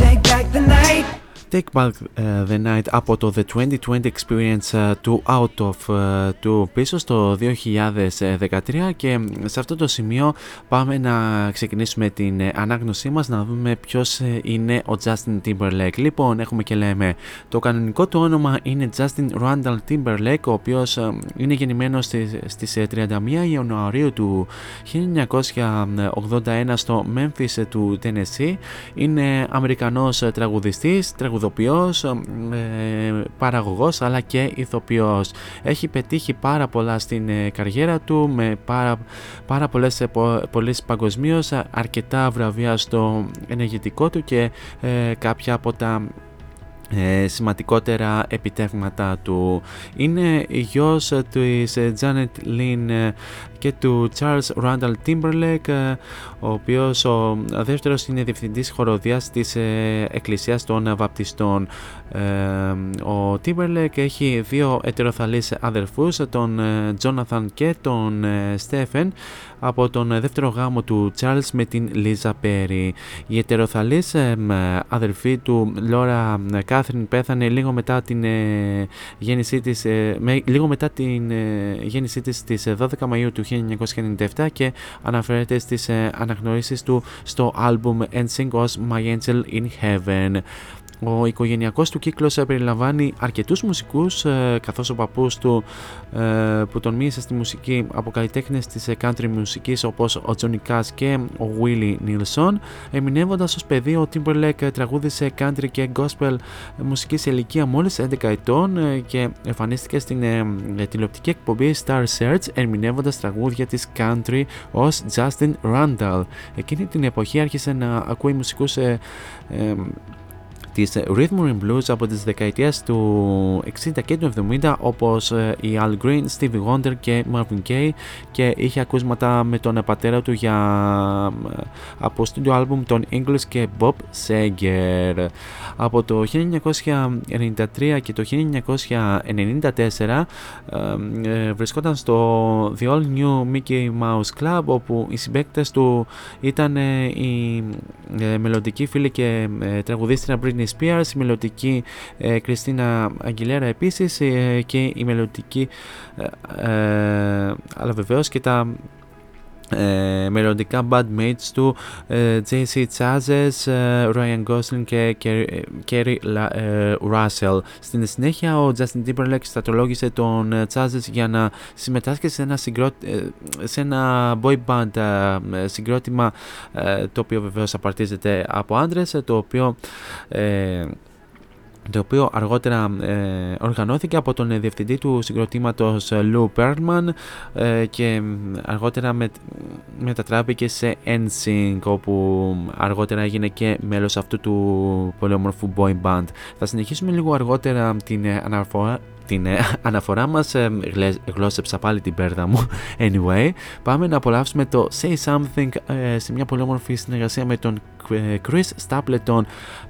Take Back uh, the Night από το The 2020 Experience uh, του Out of uh, του πίσω στο 2013 και σε αυτό το σημείο πάμε να ξεκινήσουμε την ε, ανάγνωσή μας να δούμε ποιος ε, είναι ο Justin Timberlake. Λοιπόν έχουμε και λέμε το κανονικό του όνομα είναι Justin Randall Timberlake ο οποίος ε, είναι γεννημένος στις 31 Ιανουαρίου του 1981 στο Memphis του Tennessee είναι Αμερικανός τραγουδιστής, τραγουδοποιός, παραγωγός αλλά και ηθοποιός. Έχει πετύχει πάρα πολλά στην καριέρα του με πάρα, πάρα πολλές πολλές παγκοσμίως, αρκετά βραβεία στο ενεργητικό του και ε, κάποια από τα ε, σημαντικότερα επιτεύγματα του. Είναι γιος της Janet Lynn και του Charles Randall Timberlake ο οποίος ο δεύτερος είναι διευθυντής χοροδίας της ε, Εκκλησίας των Βαπτιστών. Ε, ο Timberlake έχει δύο ετεροθαλείς αδερφούς, τον Jonathan και τον Stephen από τον δεύτερο γάμο του Charles με την Λίζα Πέρι. Η ετεροθαλής αδερφή του Λόρα Κάθριν πέθανε λίγο μετά την γέννησή της, λίγο μετά την γέννησή της στις 12 Μαΐου του 1997 και αναφέρεται στις αναγνωρίσεις του στο άλμπουμ Sing ως My Angel in Heaven. Ο οικογενειακός του κύκλος περιλαμβάνει αρκετούς μουσικούς καθώς ο παππούς του που τον μίλησε στη μουσική από καλλιτέχνες της country μουσικής όπως ο Johnny Cash και ο Willie Nilsson εμεινεύοντας ως παιδί ο Timberlake τραγούδισε country και gospel μουσική σε ηλικία μόλις 11 ετών και εμφανίστηκε στην τηλεοπτική εκπομπή Star Search ερμηνεύοντας τραγούδια της country ως Justin Randall. Εκείνη την εποχή άρχισε να ακούει μουσικούς της Rhythm and Blues από τις δεκαετίες του 60 και του 70 όπως ε, η Al Green, Stevie Wonder και Marvin Gaye και είχε ακούσματα με τον πατέρα του για ε, από studio album των English και Bob Seger. Από το 1993 και το 1994 ε, βρισκόταν στο The All New Mickey Mouse Club όπου οι συμπαίκτες του ήταν οι μελλοντικοί φίλοι και τραγουδίστρια Britney Britney Spears, η μελλοντική Κριστίνα Αγγιλέρα επίσης ε, και η μελλοντική ε, ε, αλλά βεβαίως και τα ε, μελλοντικά bandmates του ε, JC Chazes, ε, Ryan Gosling και Kerry Russell. Στην συνέχεια ο Justin Timberlake στατολόγησε τον Chazes για να συμμετάσχει σε ένα, σε ένα boy band συγκρότημα το οποίο βεβαίως απαρτίζεται από άντρες το οποίο το οποίο αργότερα ε, οργανώθηκε από τον διευθυντή του συγκροτήματος Lou Pearlman ε, και αργότερα με, μετατράπηκε σε NSYNC όπου αργότερα έγινε και μέλος αυτού του πολύ όμορφου boy band. Θα συνεχίσουμε λίγο αργότερα την αναφορά, την ε, αναφορά μας ε, γλώσσεψα πάλι την πέρδα μου anyway. Πάμε να απολαύσουμε το Say Something ε, σε μια πολύ όμορφη συνεργασία με τον Chris Stapleton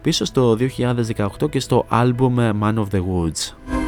πίσω στο 2018 και στο album Man of the Woods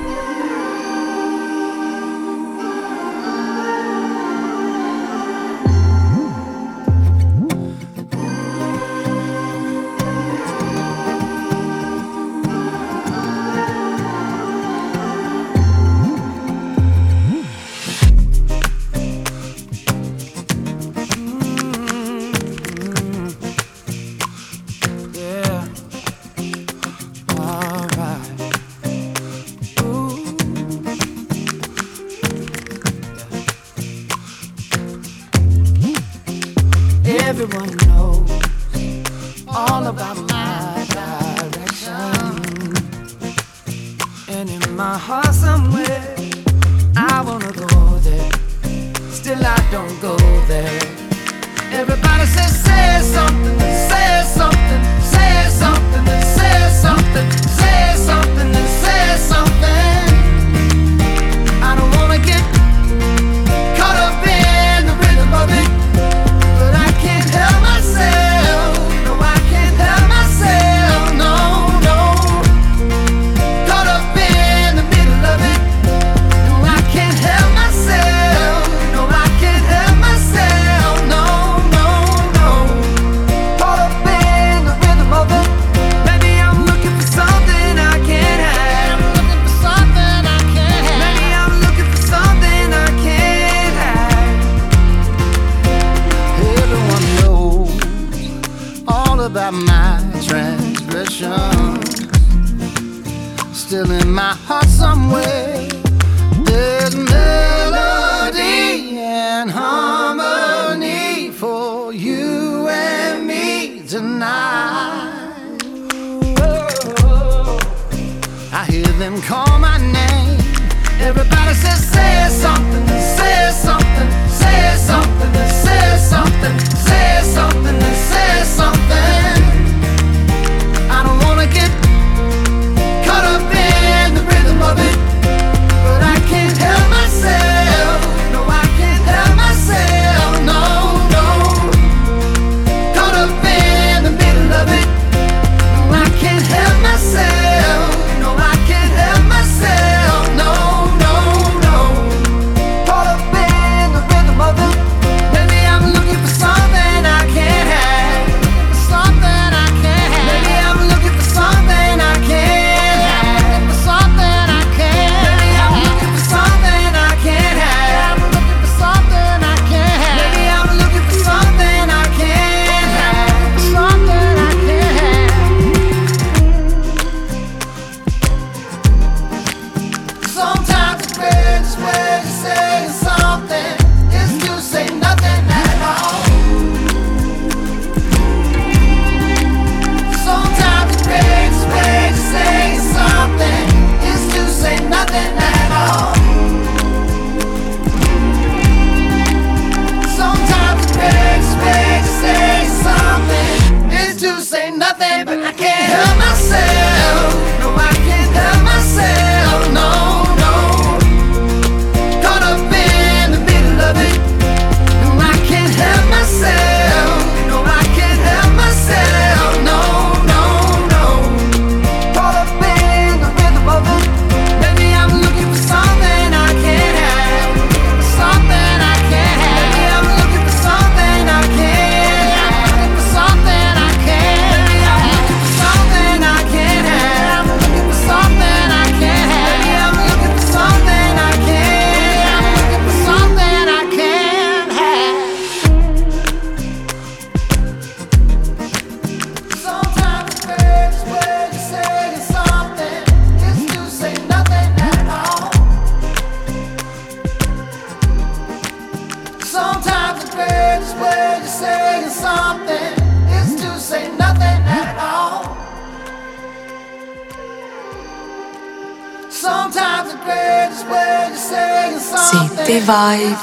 life.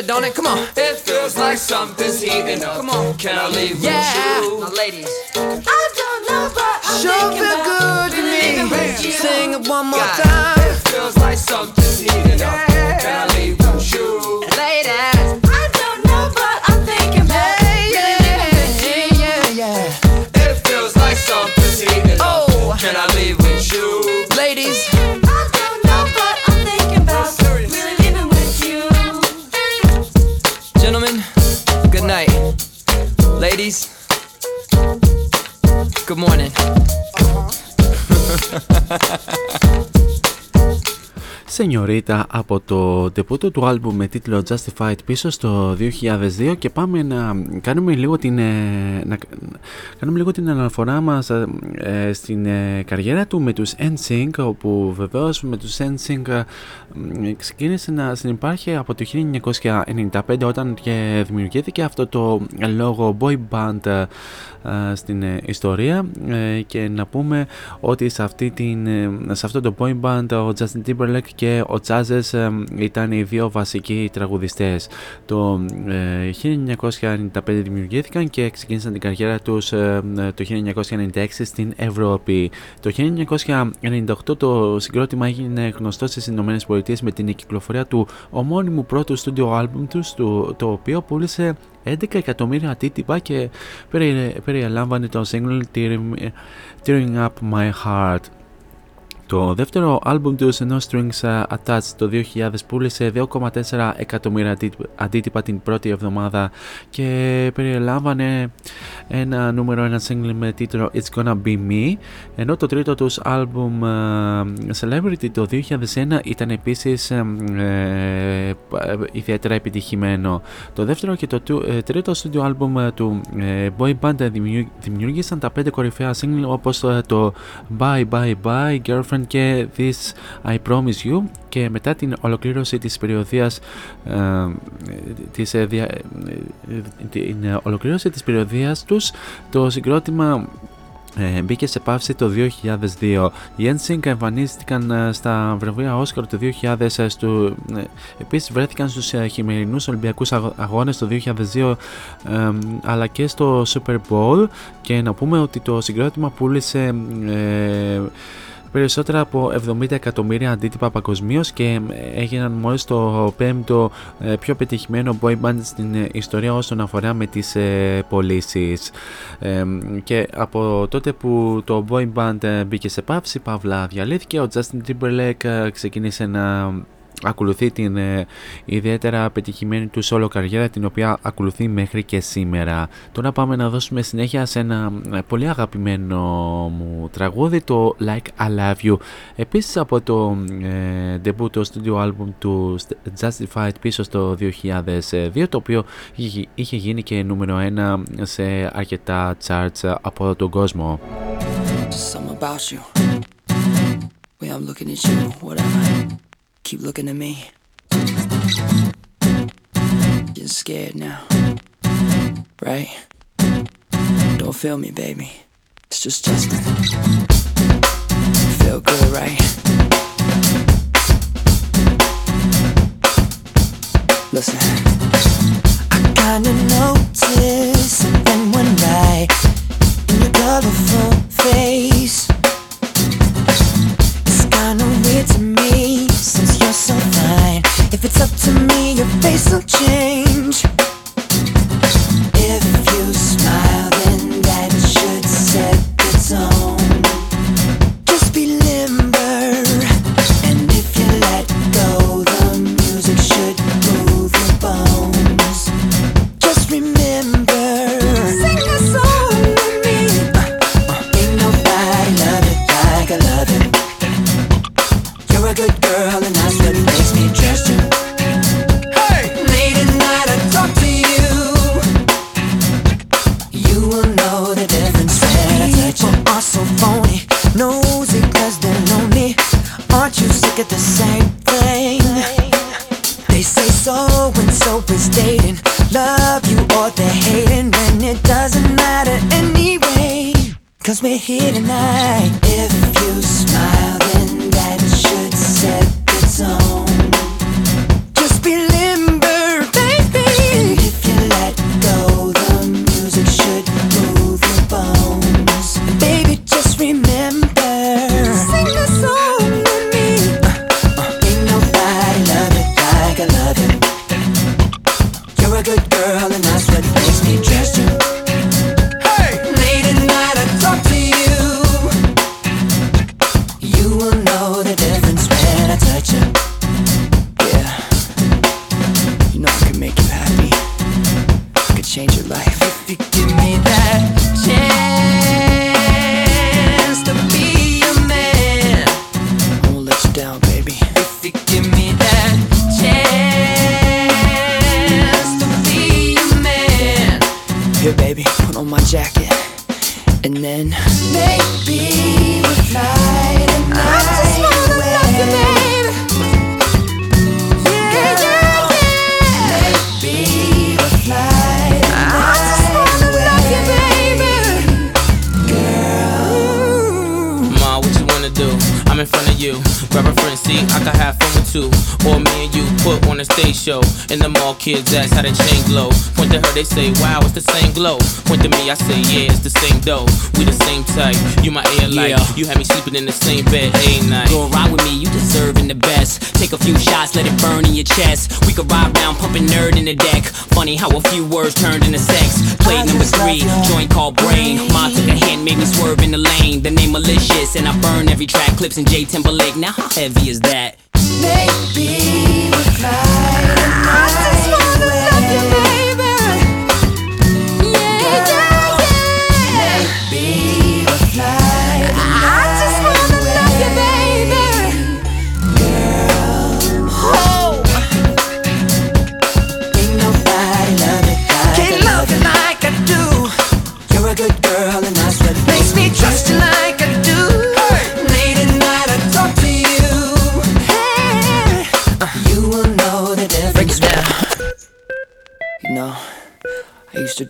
good, don't it? Come on. It feels like something's heating up. Come on. Can I leave with you? Now, ladies. I don't know what I'm Sure thinking feel about. good to me. leaving with you. Sing it one more God. time. It feels like something's heating up. Good morning. Uh-huh. [laughs] Σενιωρίτα από το τεπούτο του άλμπουμ με τίτλο Justified πίσω στο 2002 και πάμε να κάνουμε λίγο την, ε, να κάνουμε λίγο την αναφορά μας ε, ε, στην ε, καριέρα του με τους NSYNC όπου βεβαίως με τους NSYNC ε, ξεκίνησε να συνεπάρχει από το 1995 όταν και δημιουργήθηκε αυτό το λόγο boy band ε, ε, στην ε, ιστορία ε, και να πούμε ότι σε, αυτή την, ε, σε αυτό το boy band ο Justin Timberlake και ο Chazes ε, ήταν οι δύο βασικοί τραγουδιστές. Το ε, 1995 δημιουργήθηκαν και ξεκίνησαν την καριέρα τους ε, το 1996 στην Ευρώπη. Το 1998 το συγκρότημα έγινε γνωστό στις Ηνωμένες Πολιτείες με την κυκλοφορία του ομώνυμου πρώτου στούντιο άλμπουμ τους το, το οποίο πούλησε 11 εκατομμύρια αντίτυπα και περι, περιελάμβανε το single Tearing, Tearing Up My Heart. Το δεύτερο άλμπουμ του No Strings Attached το 2000 πούλησε 2,4 εκατομμύρια αντίτυπα την πρώτη εβδομάδα και περιελάμβανε ένα νούμερο ένα single με τίτλο It's Gonna Be Me ενώ το τρίτο τους άλμπουμ Celebrity το 2001 ήταν επίσης ε, ε, ιδιαίτερα επιτυχημένο. Το δεύτερο και το ε, τρίτο studio άλμπουμ του ε, boy band δημιούργησαν τα πέντε κορυφαία single όπως το Bye Bye Bye, Girlfriend και This I Promise You και μετά την ολοκλήρωση της περιοδίας ε, της, ε, δια, ε, την ολοκλήρωση της περιοδίας τους το συγκρότημα ε, μπήκε σε παύση το 2002. Οι NSYNC εμφανίστηκαν στα βραβεία Oscar το 2000 στο, ε, επίσης βρέθηκαν στους ε, χειμερινούς Ολυμπιακούς Αγώνες το 2002 ε, αλλά και στο Super Bowl και να πούμε ότι το συγκρότημα πούλησε περισσότερα από 70 εκατομμύρια αντίτυπα παγκοσμίως και έγιναν μόλις το πέμπτο πιο πετυχημένο boy band στην ιστορία όσον αφορά με τις πωλήσεις. και από τότε που το boy band μπήκε σε παύση, παύλα διαλύθηκε, ο Justin Timberlake ξεκίνησε να ακολουθεί την ε, ιδιαίτερα πετυχημένη του solo καριέρα την οποία ακολουθεί μέχρι και σήμερα. Τώρα πάμε να δώσουμε συνέχεια σε ένα πολύ αγαπημένο μου τραγούδι το Like I Love You επίσης από το ε, debut το studio album του Justified πίσω στο 2002 το οποίο είχε γίνει και νούμερο 1 σε αρκετά charts από τον κόσμο. Something Keep looking at me. Getting scared now. Right? Don't feel me, baby. It's just Justin. Feel good, right? Listen. I kinda noticed something one night in your colorful face. It's up to me, your face will change. You had me sleeping in the same bed a night. Go ride with me, you deserving the best. Take a few shots, let it burn in your chest. We could ride round, pumping nerd in the deck. Funny how a few words turned into sex. Plate number three, joint called brain. Ma took a hand, made me swerve in the lane. The name malicious, and I burn every track. Clips in J Timberlake. Now how heavy is that? Maybe we'll fly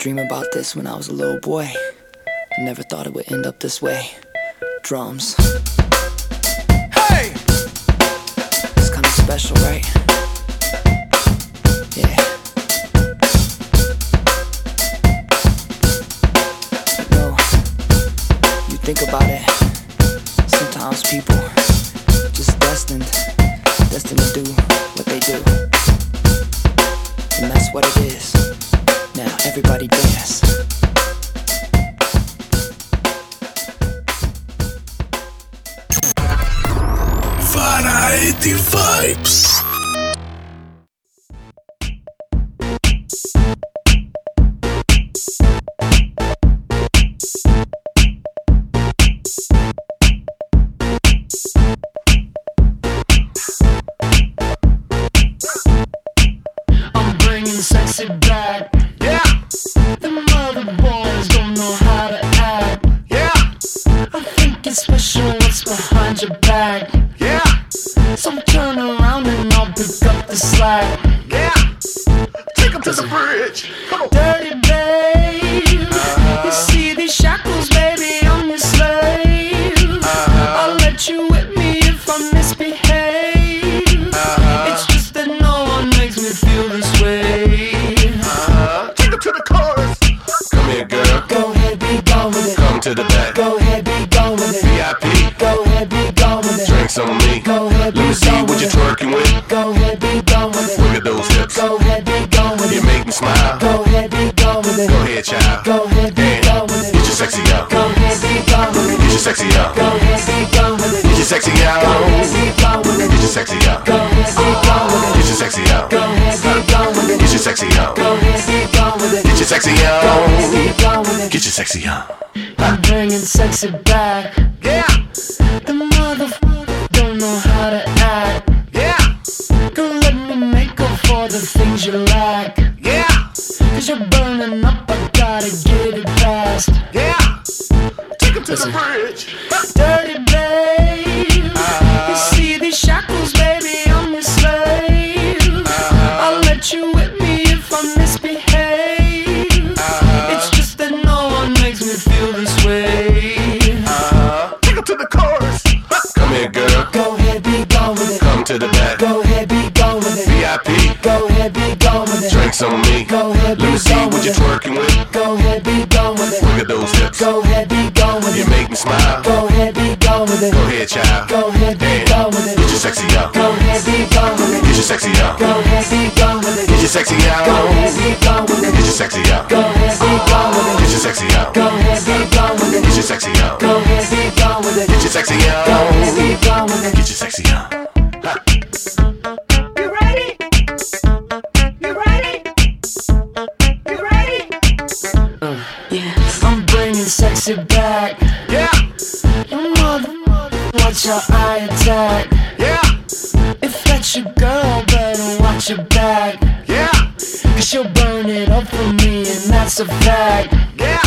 dream about this when I was a little boy. I never thought it would end up this way. Drums. Hey! It's kind of special, right? Yeah. Know, you think about it. Sometimes people out. Go ahead, gone with it. Get your sexy out. Go ahead, gone with it. Get your sexy out. Go ahead, gone with it. Get your sexy out. Go ahead, gone with it. Get your sexy out. Go. Get your sexy out. Go with it. Get your sexy out. I'm bringing sexy back. Yeah. The motherfucker don't know how to act. Yeah. Girl, let me make up for the things you lack. to the bridge. Dirty babe, uh, you uh-huh. see these shackles, baby, I'm your slave. Uh, I'll let you whip me if I misbehave. Uh, it's just that no one makes me feel this way. Take it to the chorus. Come here, girl. Go ahead, be gone with it. Come to the back. Go ahead, be gone with it. VIP. Go ahead, be gone with it. Drinks on me. Go ahead, be gone Let me see what you twerking with. Go ahead, be gone with it. Look at those hips. Go ahead child. Go ahead, be gone with it. Get your sexy on. Go ahead, be gone with it. Get your sexy on. Go ahead, be gone with it. Get your sexy on. Go ahead, be gone with it. Get your sexy on. Go ahead, be gone with it. Get your sexy on. Go ahead, be gone with it. Get your sexy on. Go ahead, be gone with it. Get your sexy on. Go ahead, be gone with it. Get your sexy on. You ready? You ready? You ready? yeah. I'm bringing sexy back. Yeah. Your eye attack. Yeah. If that's your girl, better watch your back. Yeah. Cause she'll burn it up for me, and that's a fact. Yeah.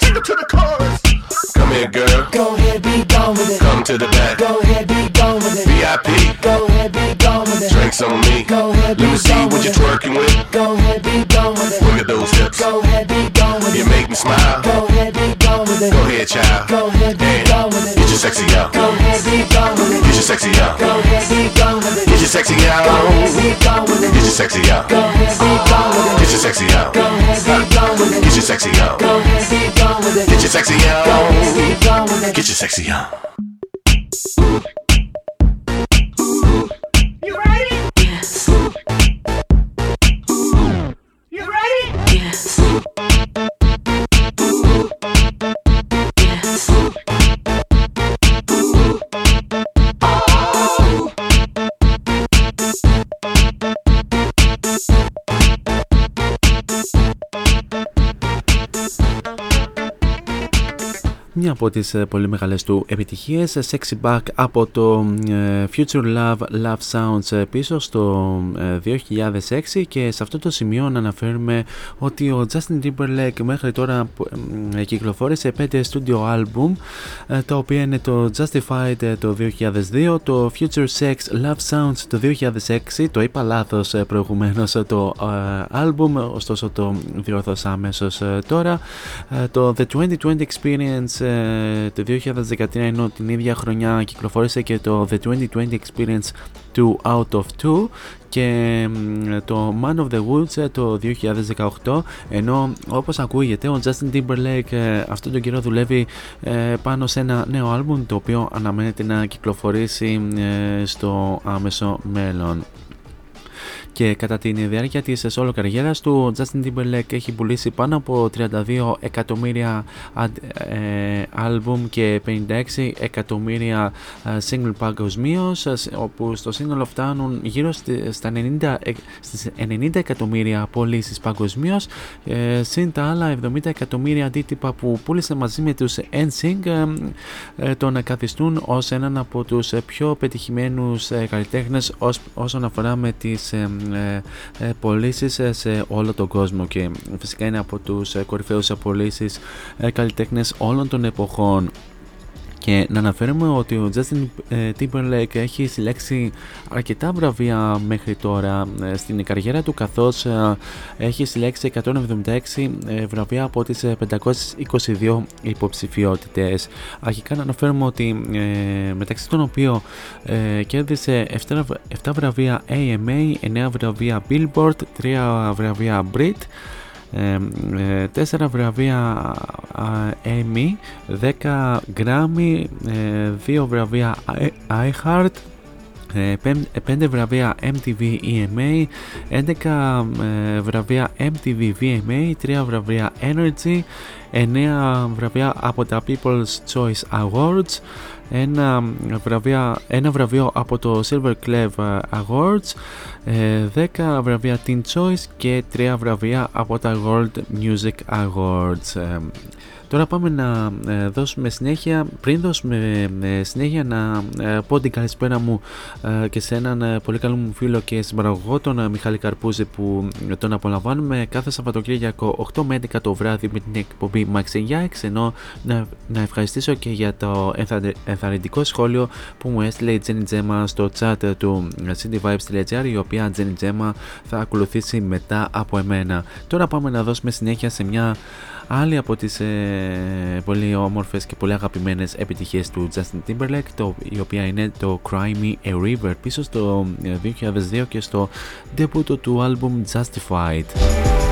Take it to the chorus. Come here, girl. Go ahead, be gone with it. Come to the back. Go ahead, be gone with it. VIP. Go ahead, be gone with it. Drinks on me. Go ahead, be Let me see what you're twerking with. Go ahead, sexy out. Get your sexy out. Get your sexy out. Get your sexy out. Get your sexy out. Get your sexy out. Get your sexy out. Get your sexy out. Μια από τις ε, πολύ μεγάλες του επιτυχίες, ε, Sexy Back από το ε, Future Love Love Sounds ε, πίσω στο ε, 2006 και σε αυτό το σημείο να αναφέρουμε ότι ο Justin Timberlake μέχρι τώρα ε, κυκλοφόρησε 5 studio album ε, τα οποία είναι το Justified ε, το 2002, το Future Sex Love Sounds το 2006, το είπα λάθος ε, προηγουμένως ε, το ε, album, ωστόσο το διορθώσα αμέσως ε, τώρα, Ε, το The 2020 Experience ε, το 2013 ενώ την ίδια χρονιά κυκλοφόρησε και το The 2020 Experience 2 Out of 2 και μ, το Man of the Woods ε, το 2018 ενώ όπως ακούγεται ο Justin Timberlake ε, αυτόν τον καιρό δουλεύει ε, πάνω σε ένα νέο άλμπουμ το οποίο αναμένεται να κυκλοφορήσει ε, στο άμεσο μέλλον. Και κατά τη διάρκεια της solo καριέρας του, ο Justin Timberlake έχει πουλήσει πάνω από 32 εκατομμύρια ε, άλμπουμ και 56 εκατομμύρια ε, single παγκοσμίως, όπου στο σύνολο φτάνουν γύρω στη- στα 90, εκ- στις 90 εκατομμύρια πωλήσεις παγκοσμίως, ε, συν τα άλλα 70 εκατομμύρια αντίτυπα που πούλησε μαζί με τους NSYNC ε, ε, τον καθιστούν ως έναν από τους ε, πιο πετυχημένους ε, καλλιτέχνες ως, όσον αφορά με τις ε, ε, ε, πωλήσεις ε, σε όλο τον κόσμο και φυσικά είναι από τους ε, κορυφαίους πωλήσει ε, καλλιτέχνες όλων των εποχών. Και να αναφέρουμε ότι ο Justin ε, Timberlake έχει συλλέξει αρκετά βραβεία μέχρι τώρα ε, στην καριέρα του καθώς ε, έχει συλλέξει 176 ε, βραβεία από τις ε, 522 υποψηφιότητες. Αρχικά να αναφέρουμε ότι ε, μεταξύ των οποίων ε, κέρδισε 7, βραβ- 7 βραβεία AMA, 9 βραβεία Billboard, 3 βραβεία Brit, ε, ε, τέσσερα βραβεία α, Emmy, 10 Grammy, ε, δύο βραβεία I- iHeart, ε, πέμ- ε, πέντε βραβεία MTV EMA, 11 ε, βραβεία MTV VMA, 3 βραβεία Energy, 9 βραβεία από τα People's Choice Awards, ένα, βραβεία, ένα βραβείο από το Silver Clef Awards, ε, 10 βραβεία Teen Choice και 3 βραβεία από τα World Music Awards. Ε, Τώρα πάμε να ε, δώσουμε συνέχεια, πριν δώσουμε ε, συνέχεια να ε, πω την καλησπέρα μου ε, και σε έναν ε, πολύ καλό μου φίλο και συμπαραγωγό τον ε, Μιχάλη Καρπούζη που ε, τον απολαμβάνουμε κάθε Σαββατοκύριακο 8 με 11 το βράδυ με την εκπομπή Max Yax ενώ να, να ευχαριστήσω και για το ενθαρρυ- ενθαρρυντικό σχόλιο που μου έστειλε η Jenny Gemma στο chat ε, του ε, cityvibes.gr η οποία Jenny Gemma θα ακολουθήσει μετά από εμένα. Τώρα πάμε να δώσουμε συνέχεια σε μια άλλη από τις ε, πολύ όμορφες και πολύ αγαπημένες επιτυχίες του Justin Timberlake το, η οποία είναι το Cry Me A River πίσω στο ε, 2002 και στο debut του album Justified.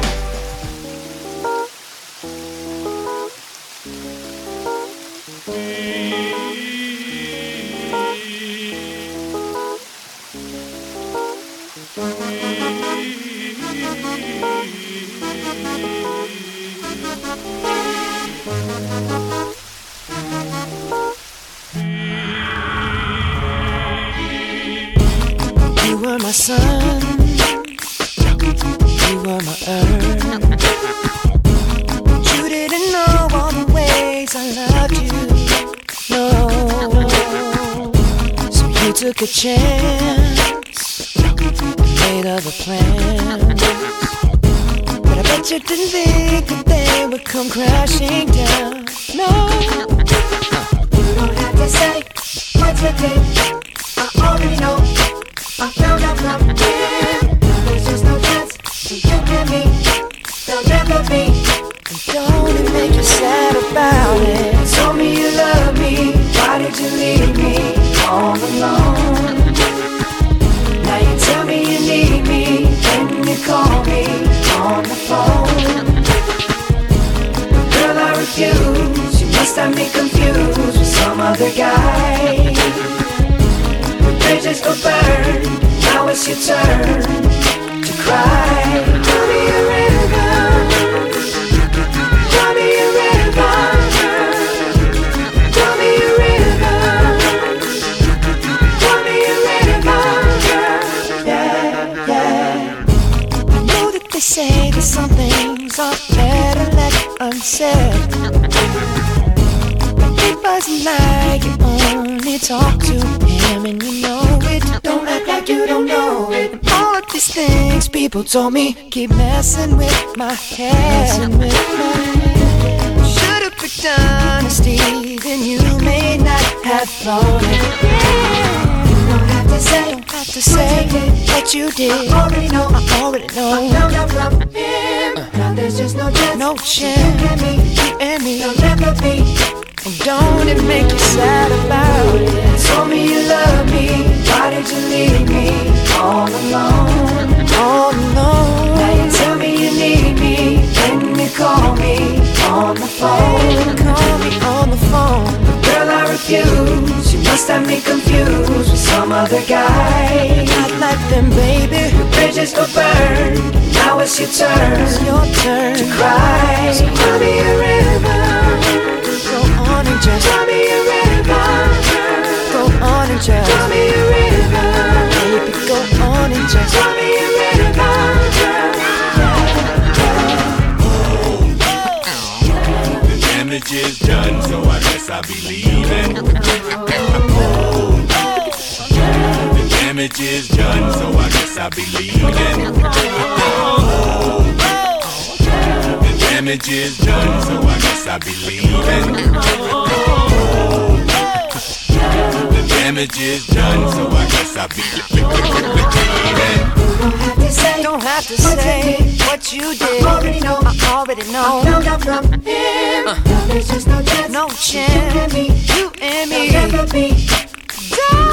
from him. Uh. There's just no chance. No chance. You and me. You and me. Be.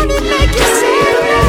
Make you.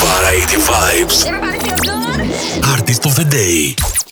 Variety Vibes. Artist of the Day.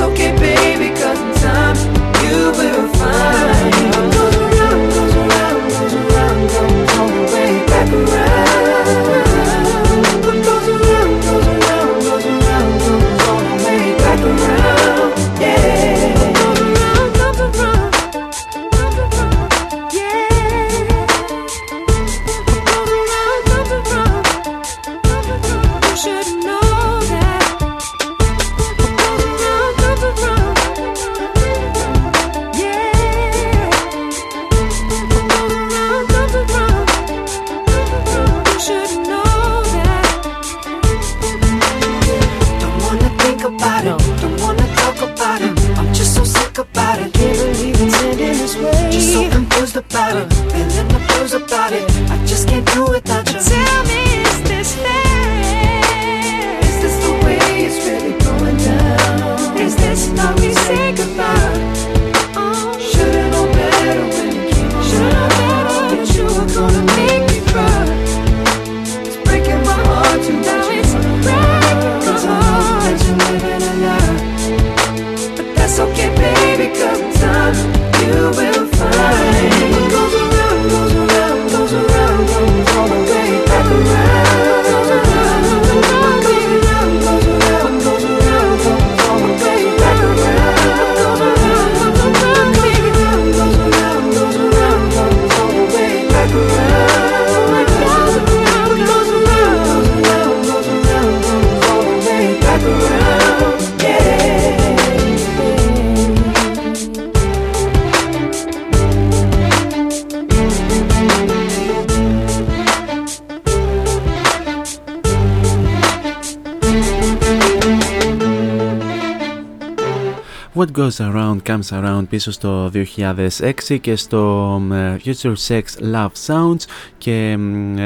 so keep it around Around Comes Around πίσω στο 2006 και στο Future Sex Love Sounds και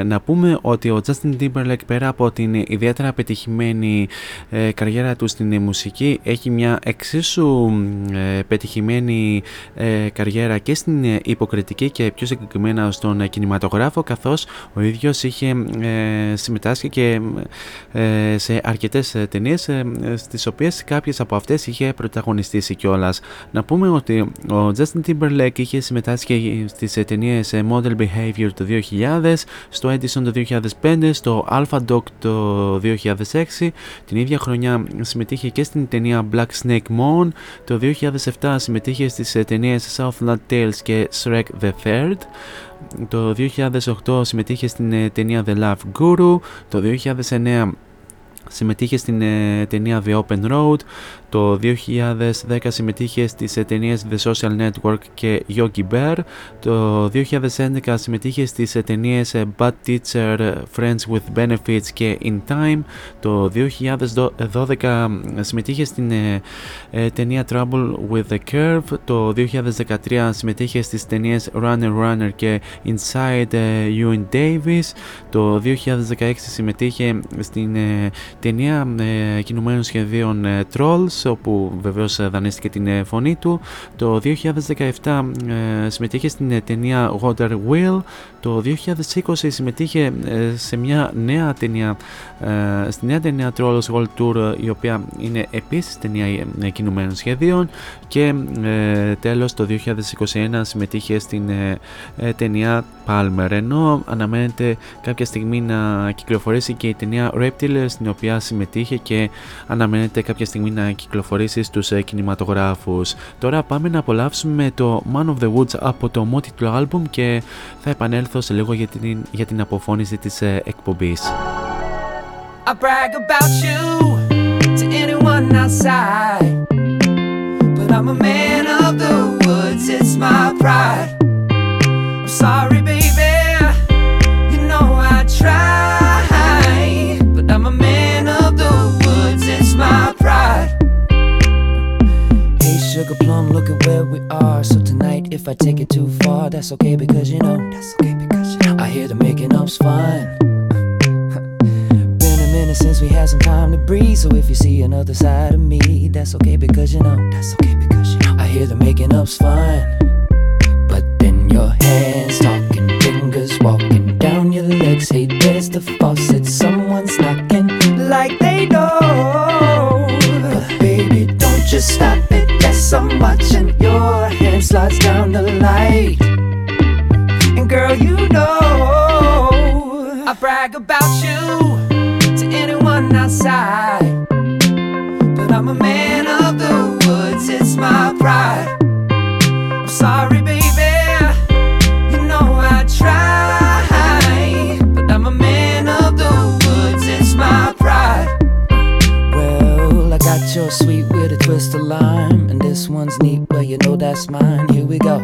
να πούμε ότι ο Justin Timberlake πέρα από την ιδιαίτερα πετυχημένη ε, καριέρα του στην μουσική έχει μια εξίσου ε, πετυχημένη ε, καριέρα και στην υποκριτική και πιο συγκεκριμένα στον κινηματογράφο καθώς ο ίδιος είχε συμμετάσχει και σε αρκετές ταινίες στις οποίες κάποιες από αυτές είχε πρωταγωνιστήσει κιόλας. Να πούμε ότι ο Justin Timberlake είχε συμμετάσχει στις ταινίες ε, Model Behavior το 2000, στο Edison το 2005, στο Alpha Dog το 2006. Την ίδια χρονιά συμμετείχε και στην ταινία Black Snake Moon. Το 2007 συμμετείχε στις ε, ταινίες Southland Tales και Shrek the Third. Το 2008 συμμετείχε στην ε, ταινία The Love Guru. Το 2009 Συμμετείχε στην ε, ταινία The Open Road, το 2010 συμμετείχε στις ε, ταινίες The Social Network και Yogi Bear. Το 2011 συμμετείχε στις ε, ταινίες ε, Bad Teacher, Friends with Benefits και In Time. Το 2012 συμμετείχε στην ε, ε, ταινία Trouble with the Curve. Το 2013 συμμετείχε στις ταινίες Runner Runner και Inside ε, Ewan Davis. Το 2016 συμμετείχε στην ε, ταινία ε, κινουμένων σχεδίων ε, Trolls όπου βεβαίως ε, δανείστηκε την ε, φωνή του. Το 2017 ε, συμμετείχε στην ε, ταινία Water Wheel. Το 2020 συμμετείχε ε, σε μια νέα ταινία, ε, στη νέα ταινία Trolls World Tour η οποία είναι επίσης ταινία ε, κινουμένων σχεδίων και ε, τέλος το 2021 συμμετείχε στην ε, ε, ταινία Palmer ενώ αναμένεται κάποια στιγμή να κυκλοφορήσει και η ταινία Reptile στην οποία συμμετείχε και αναμένεται κάποια στιγμή να κυκλοφορήσεις στους ε, κινηματογράφους. Τώρα πάμε να απολαύσουμε το Man of the Woods από το μότιτλο άλμπουμ και θα επανέλθω σε λίγο για την, για την αποφώνηση της ε, εκπομπής. I brag about you to anyone outside. But I'm a man of the woods, it's my pride. I'm sorry, Hey, sugar plum, look at where we are. So tonight, if I take it too far, that's okay because you know, that's okay because you know, I hear the making up's fine. Been a minute since we had some time to breathe. So if you see another side of me, that's okay because you know, that's okay because you know, I hear the making up's fine. But then your hands talking, fingers walking down your legs. Hey, there's the faucet, someone's knocking like they know. But baby, don't just stop it. Yes, I'm your hand slides down the light. And girl, you know I brag about you to anyone outside. But I'm a man of the woods, it's my pride. I'm sorry, baby, you know I try. But I'm a man of the woods, it's my pride. Well, I got your sweet with a twist of lime. And this one's neat, well, you know that's mine. Here we go.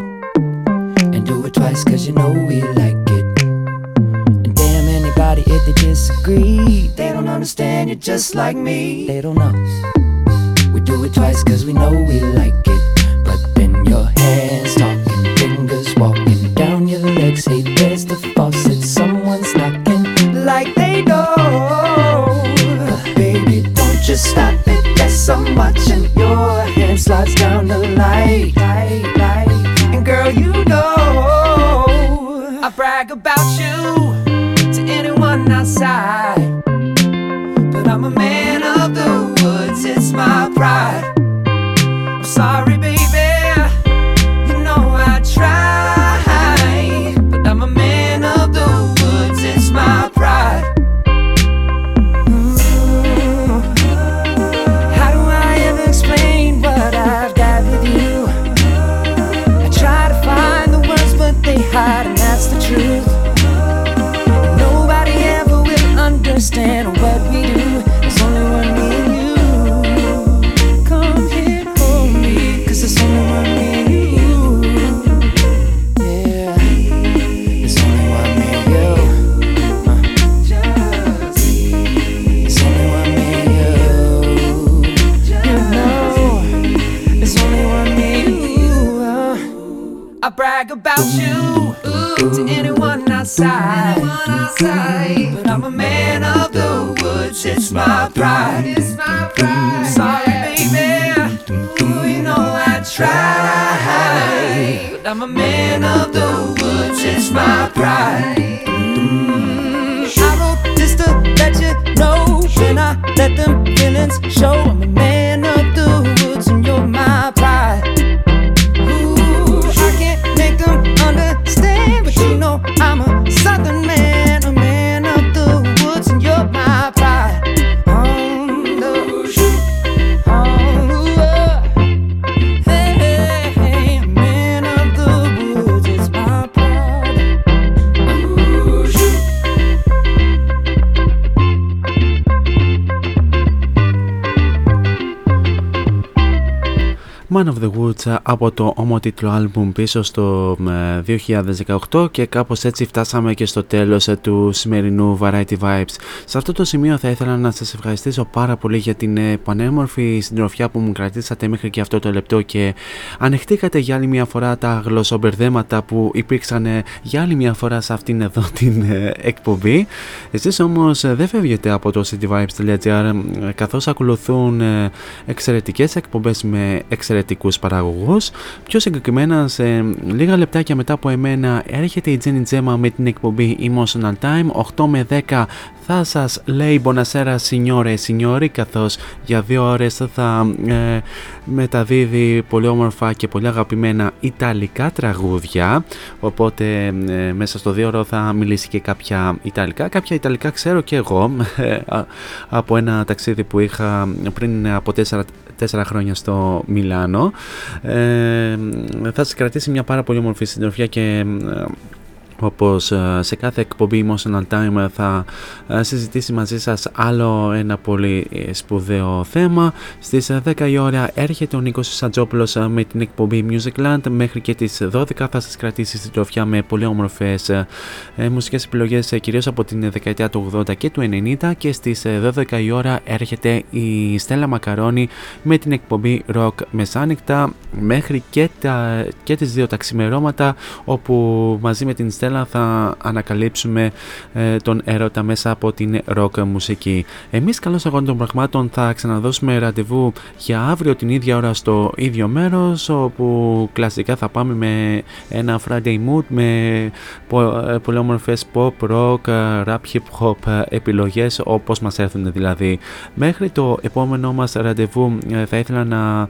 And do it twice, cause you know we like it. And damn anybody if they disagree. They don't understand you just like me. They don't know. We do it twice, cause we know we like it. But then your hands talking, fingers walking down your legs. Hey, there's the faucet, someone's knocking it. Yes, I'm your hand slides down the light. And girl, you know I brag about you to anyone outside. But I'm a man of the woods, it's my pride. I'm sorry, I brag about you ooh, to anyone outside. But I'm a man of the woods, it's my pride. It's my pride. Sorry, baby. Ooh, you know I try. But I'm a man of the woods, it's my pride. I wrote this to let you know when I let them feelings show. I'm a man of Southern man. The Woods από το ομότιτλο άλμπουμ πίσω στο 2018 και κάπως έτσι φτάσαμε και στο τέλος του σημερινού Variety Vibes. Σε αυτό το σημείο θα ήθελα να σας ευχαριστήσω πάρα πολύ για την πανέμορφη συντροφιά που μου κρατήσατε μέχρι και αυτό το λεπτό και ανεχτήκατε για άλλη μια φορά τα γλωσσομπερδέματα που υπήρξαν για άλλη μια φορά σε αυτήν εδώ την εκπομπή. Εσείς όμως δεν φεύγετε από το cityvibes.gr καθώς ακολουθούν εξαιρετικές εκπομπές με εξαιρετικές εξαιρετικούς παραγωγούς. Πιο συγκεκριμένα σε λίγα λεπτάκια μετά από εμένα έρχεται η Jenny Gemma με την εκπομπή Emotional Time. 8 με 10 θα σας λέει Μπονασέρα Signore Signori καθώς για δύο ώρες θα ε, μεταδίδει πολύ όμορφα και πολύ αγαπημένα Ιταλικά τραγούδια. Οπότε ε, μέσα στο δύο ώρο θα μιλήσει και κάποια Ιταλικά. Κάποια Ιταλικά ξέρω και εγώ ε, από ένα ταξίδι που είχα πριν από τέσσερα, τέσσερα χρόνια στο Μιλάνο. Ε, θα σας κρατήσει μια πάρα πολύ όμορφη συντροφιά και όπως ε, σε κάθε εκπομπή Emotional Time θα ε, συζητήσει μαζί σας άλλο ένα πολύ ε, σπουδαίο θέμα. Στις 10 η ώρα έρχεται ο Νίκος Σαντζόπουλος με την εκπομπή Musicland μέχρι και τις 12 θα σας κρατήσει στην τροφιά με πολύ όμορφες μουσικές επιλογές κυρίως από την δεκαετία του 80 και του 90 και στις 12 η ώρα έρχεται η Στέλλα Μακαρόνη με την εκπομπή Rock Μεσάνυχτα μέχρι και, τα, και τις δύο τα ξημερώματα όπου μαζί με την Στέλλα θα ανακαλύψουμε ε, τον έρωτα μέσα από την rock μουσική. Εμείς καλώς αγώνων των πραγμάτων θα ξαναδώσουμε ραντεβού για αύριο την ίδια ώρα στο ίδιο μέρος όπου κλασικά θα πάμε με ένα Friday mood με ε, πολύ όμορφες pop, rock, rap, hip hop επιλογές όπως μας έρθουν δηλαδή. Μέχρι το επόμενό μας ραντεβού ε, θα ήθελα να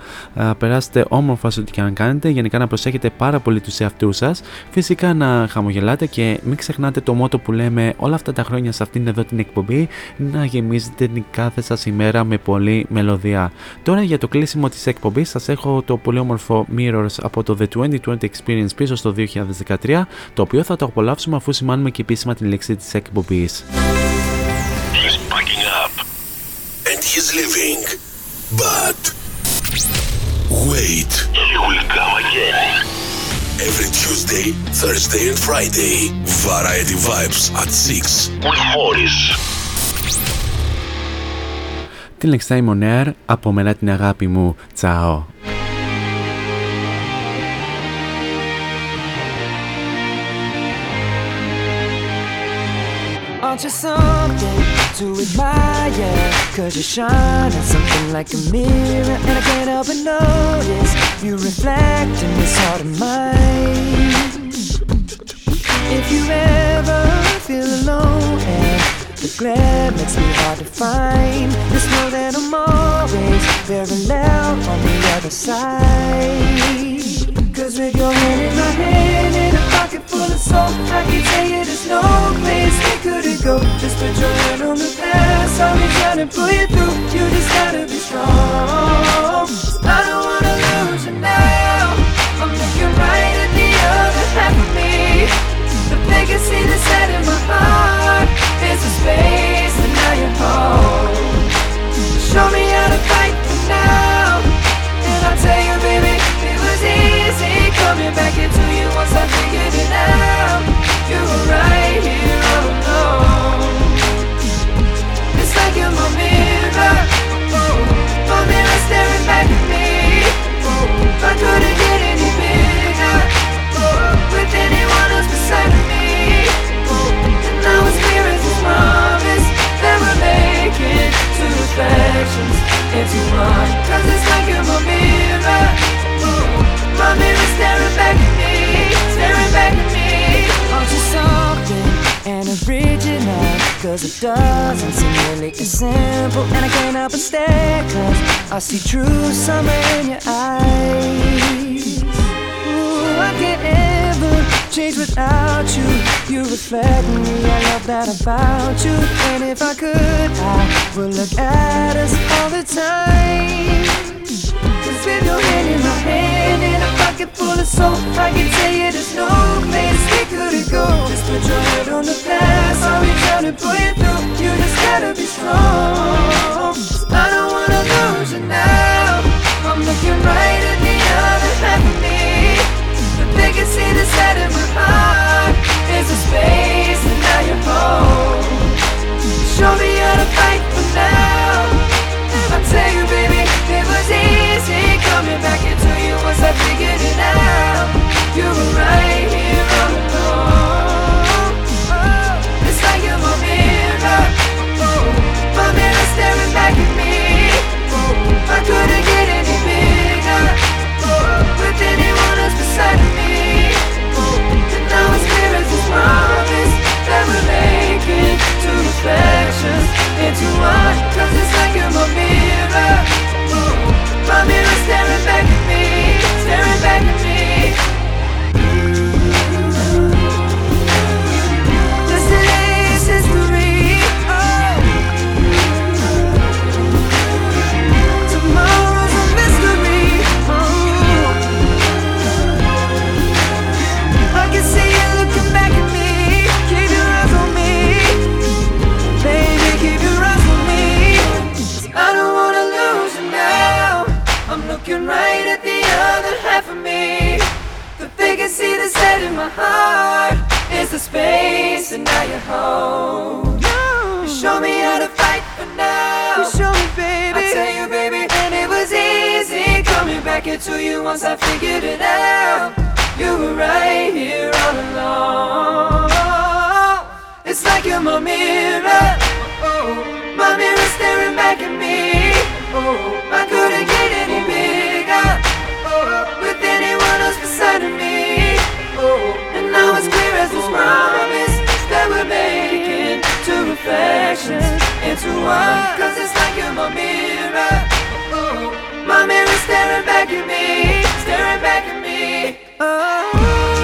περάσετε όμορφα σε ό,τι και αν κάνετε γενικά να προσέχετε πάρα πολύ τους εαυτούς σας φυσικά να χαμογελάτε και μην ξεχνάτε το μότο που λέμε όλα αυτά τα χρόνια σε αυτήν εδώ την εκπομπή να γεμίζετε την κάθε σας ημέρα με πολλή μελωδία. Τώρα για το κλείσιμο της εκπομπής σας έχω το πολύ όμορφο Mirrors από το The 2020 Experience πίσω στο 2013 το οποίο θα το απολαύσουμε αφού σημάνουμε και επίσημα την λέξη της εκπομπής. He's packing up and he's leaving, but wait, he will come again. Every Tuesday, Thursday and Friday. Variety Vibes at 6. With Morris. Till next time on air, από μένα την αγάπη μου. Τσαό. Aren't you something to admire? Cause you shine on something like a mirror And I can't help but notice You reflect in this heart of mine. If you ever feel alone and the glare makes me hard to find Just know that I'm always parallel on the other side. Cause with your hand in my hand pocket full of soul I can tell you there's no place we couldn't go. Just put your hand on the past. I'll be trying to pull you through. You just gotta be strong Cause it doesn't seem really as simple. And I can't help but stare Cause I see true summer in your eyes. Ooh, I can't ever change without you. You reflect me, I love that about you. And if I could, I would look at us all the time. Cause with your hand in my hand pocket full of soap. I can tell you there's no place we couldn't go. Just put your head on the past. I'll be down to pull you through. You just gotta be strong. I don't wanna lose you now. I'm looking right at the other half of me. The biggest thing that's the side of my heart. There's a space and now you're home. Show me how to fight for now. I tell you, baby, it was easy coming back. Cause I figured it out, you were right here all along. It's like you're my mirror, my mirror staring back at me. I couldn't get any bigger with anyone else beside me. And now it's clear as this promise that we're making two reflections into one. Cause it's like you're my mirror, my mirror staring back at me. The space, and now you're home. You show me how to fight for now. You show me, baby. I tell you, baby, and it was easy coming back into you once I figured it out. You were right here all along. It's like you're my mirror. Oh, my mirror staring back at me. Oh, I couldn't This promise that we're making to reflections into one. Cause it's like you're my mirror. My mirror staring back at me, staring back at me. Oh.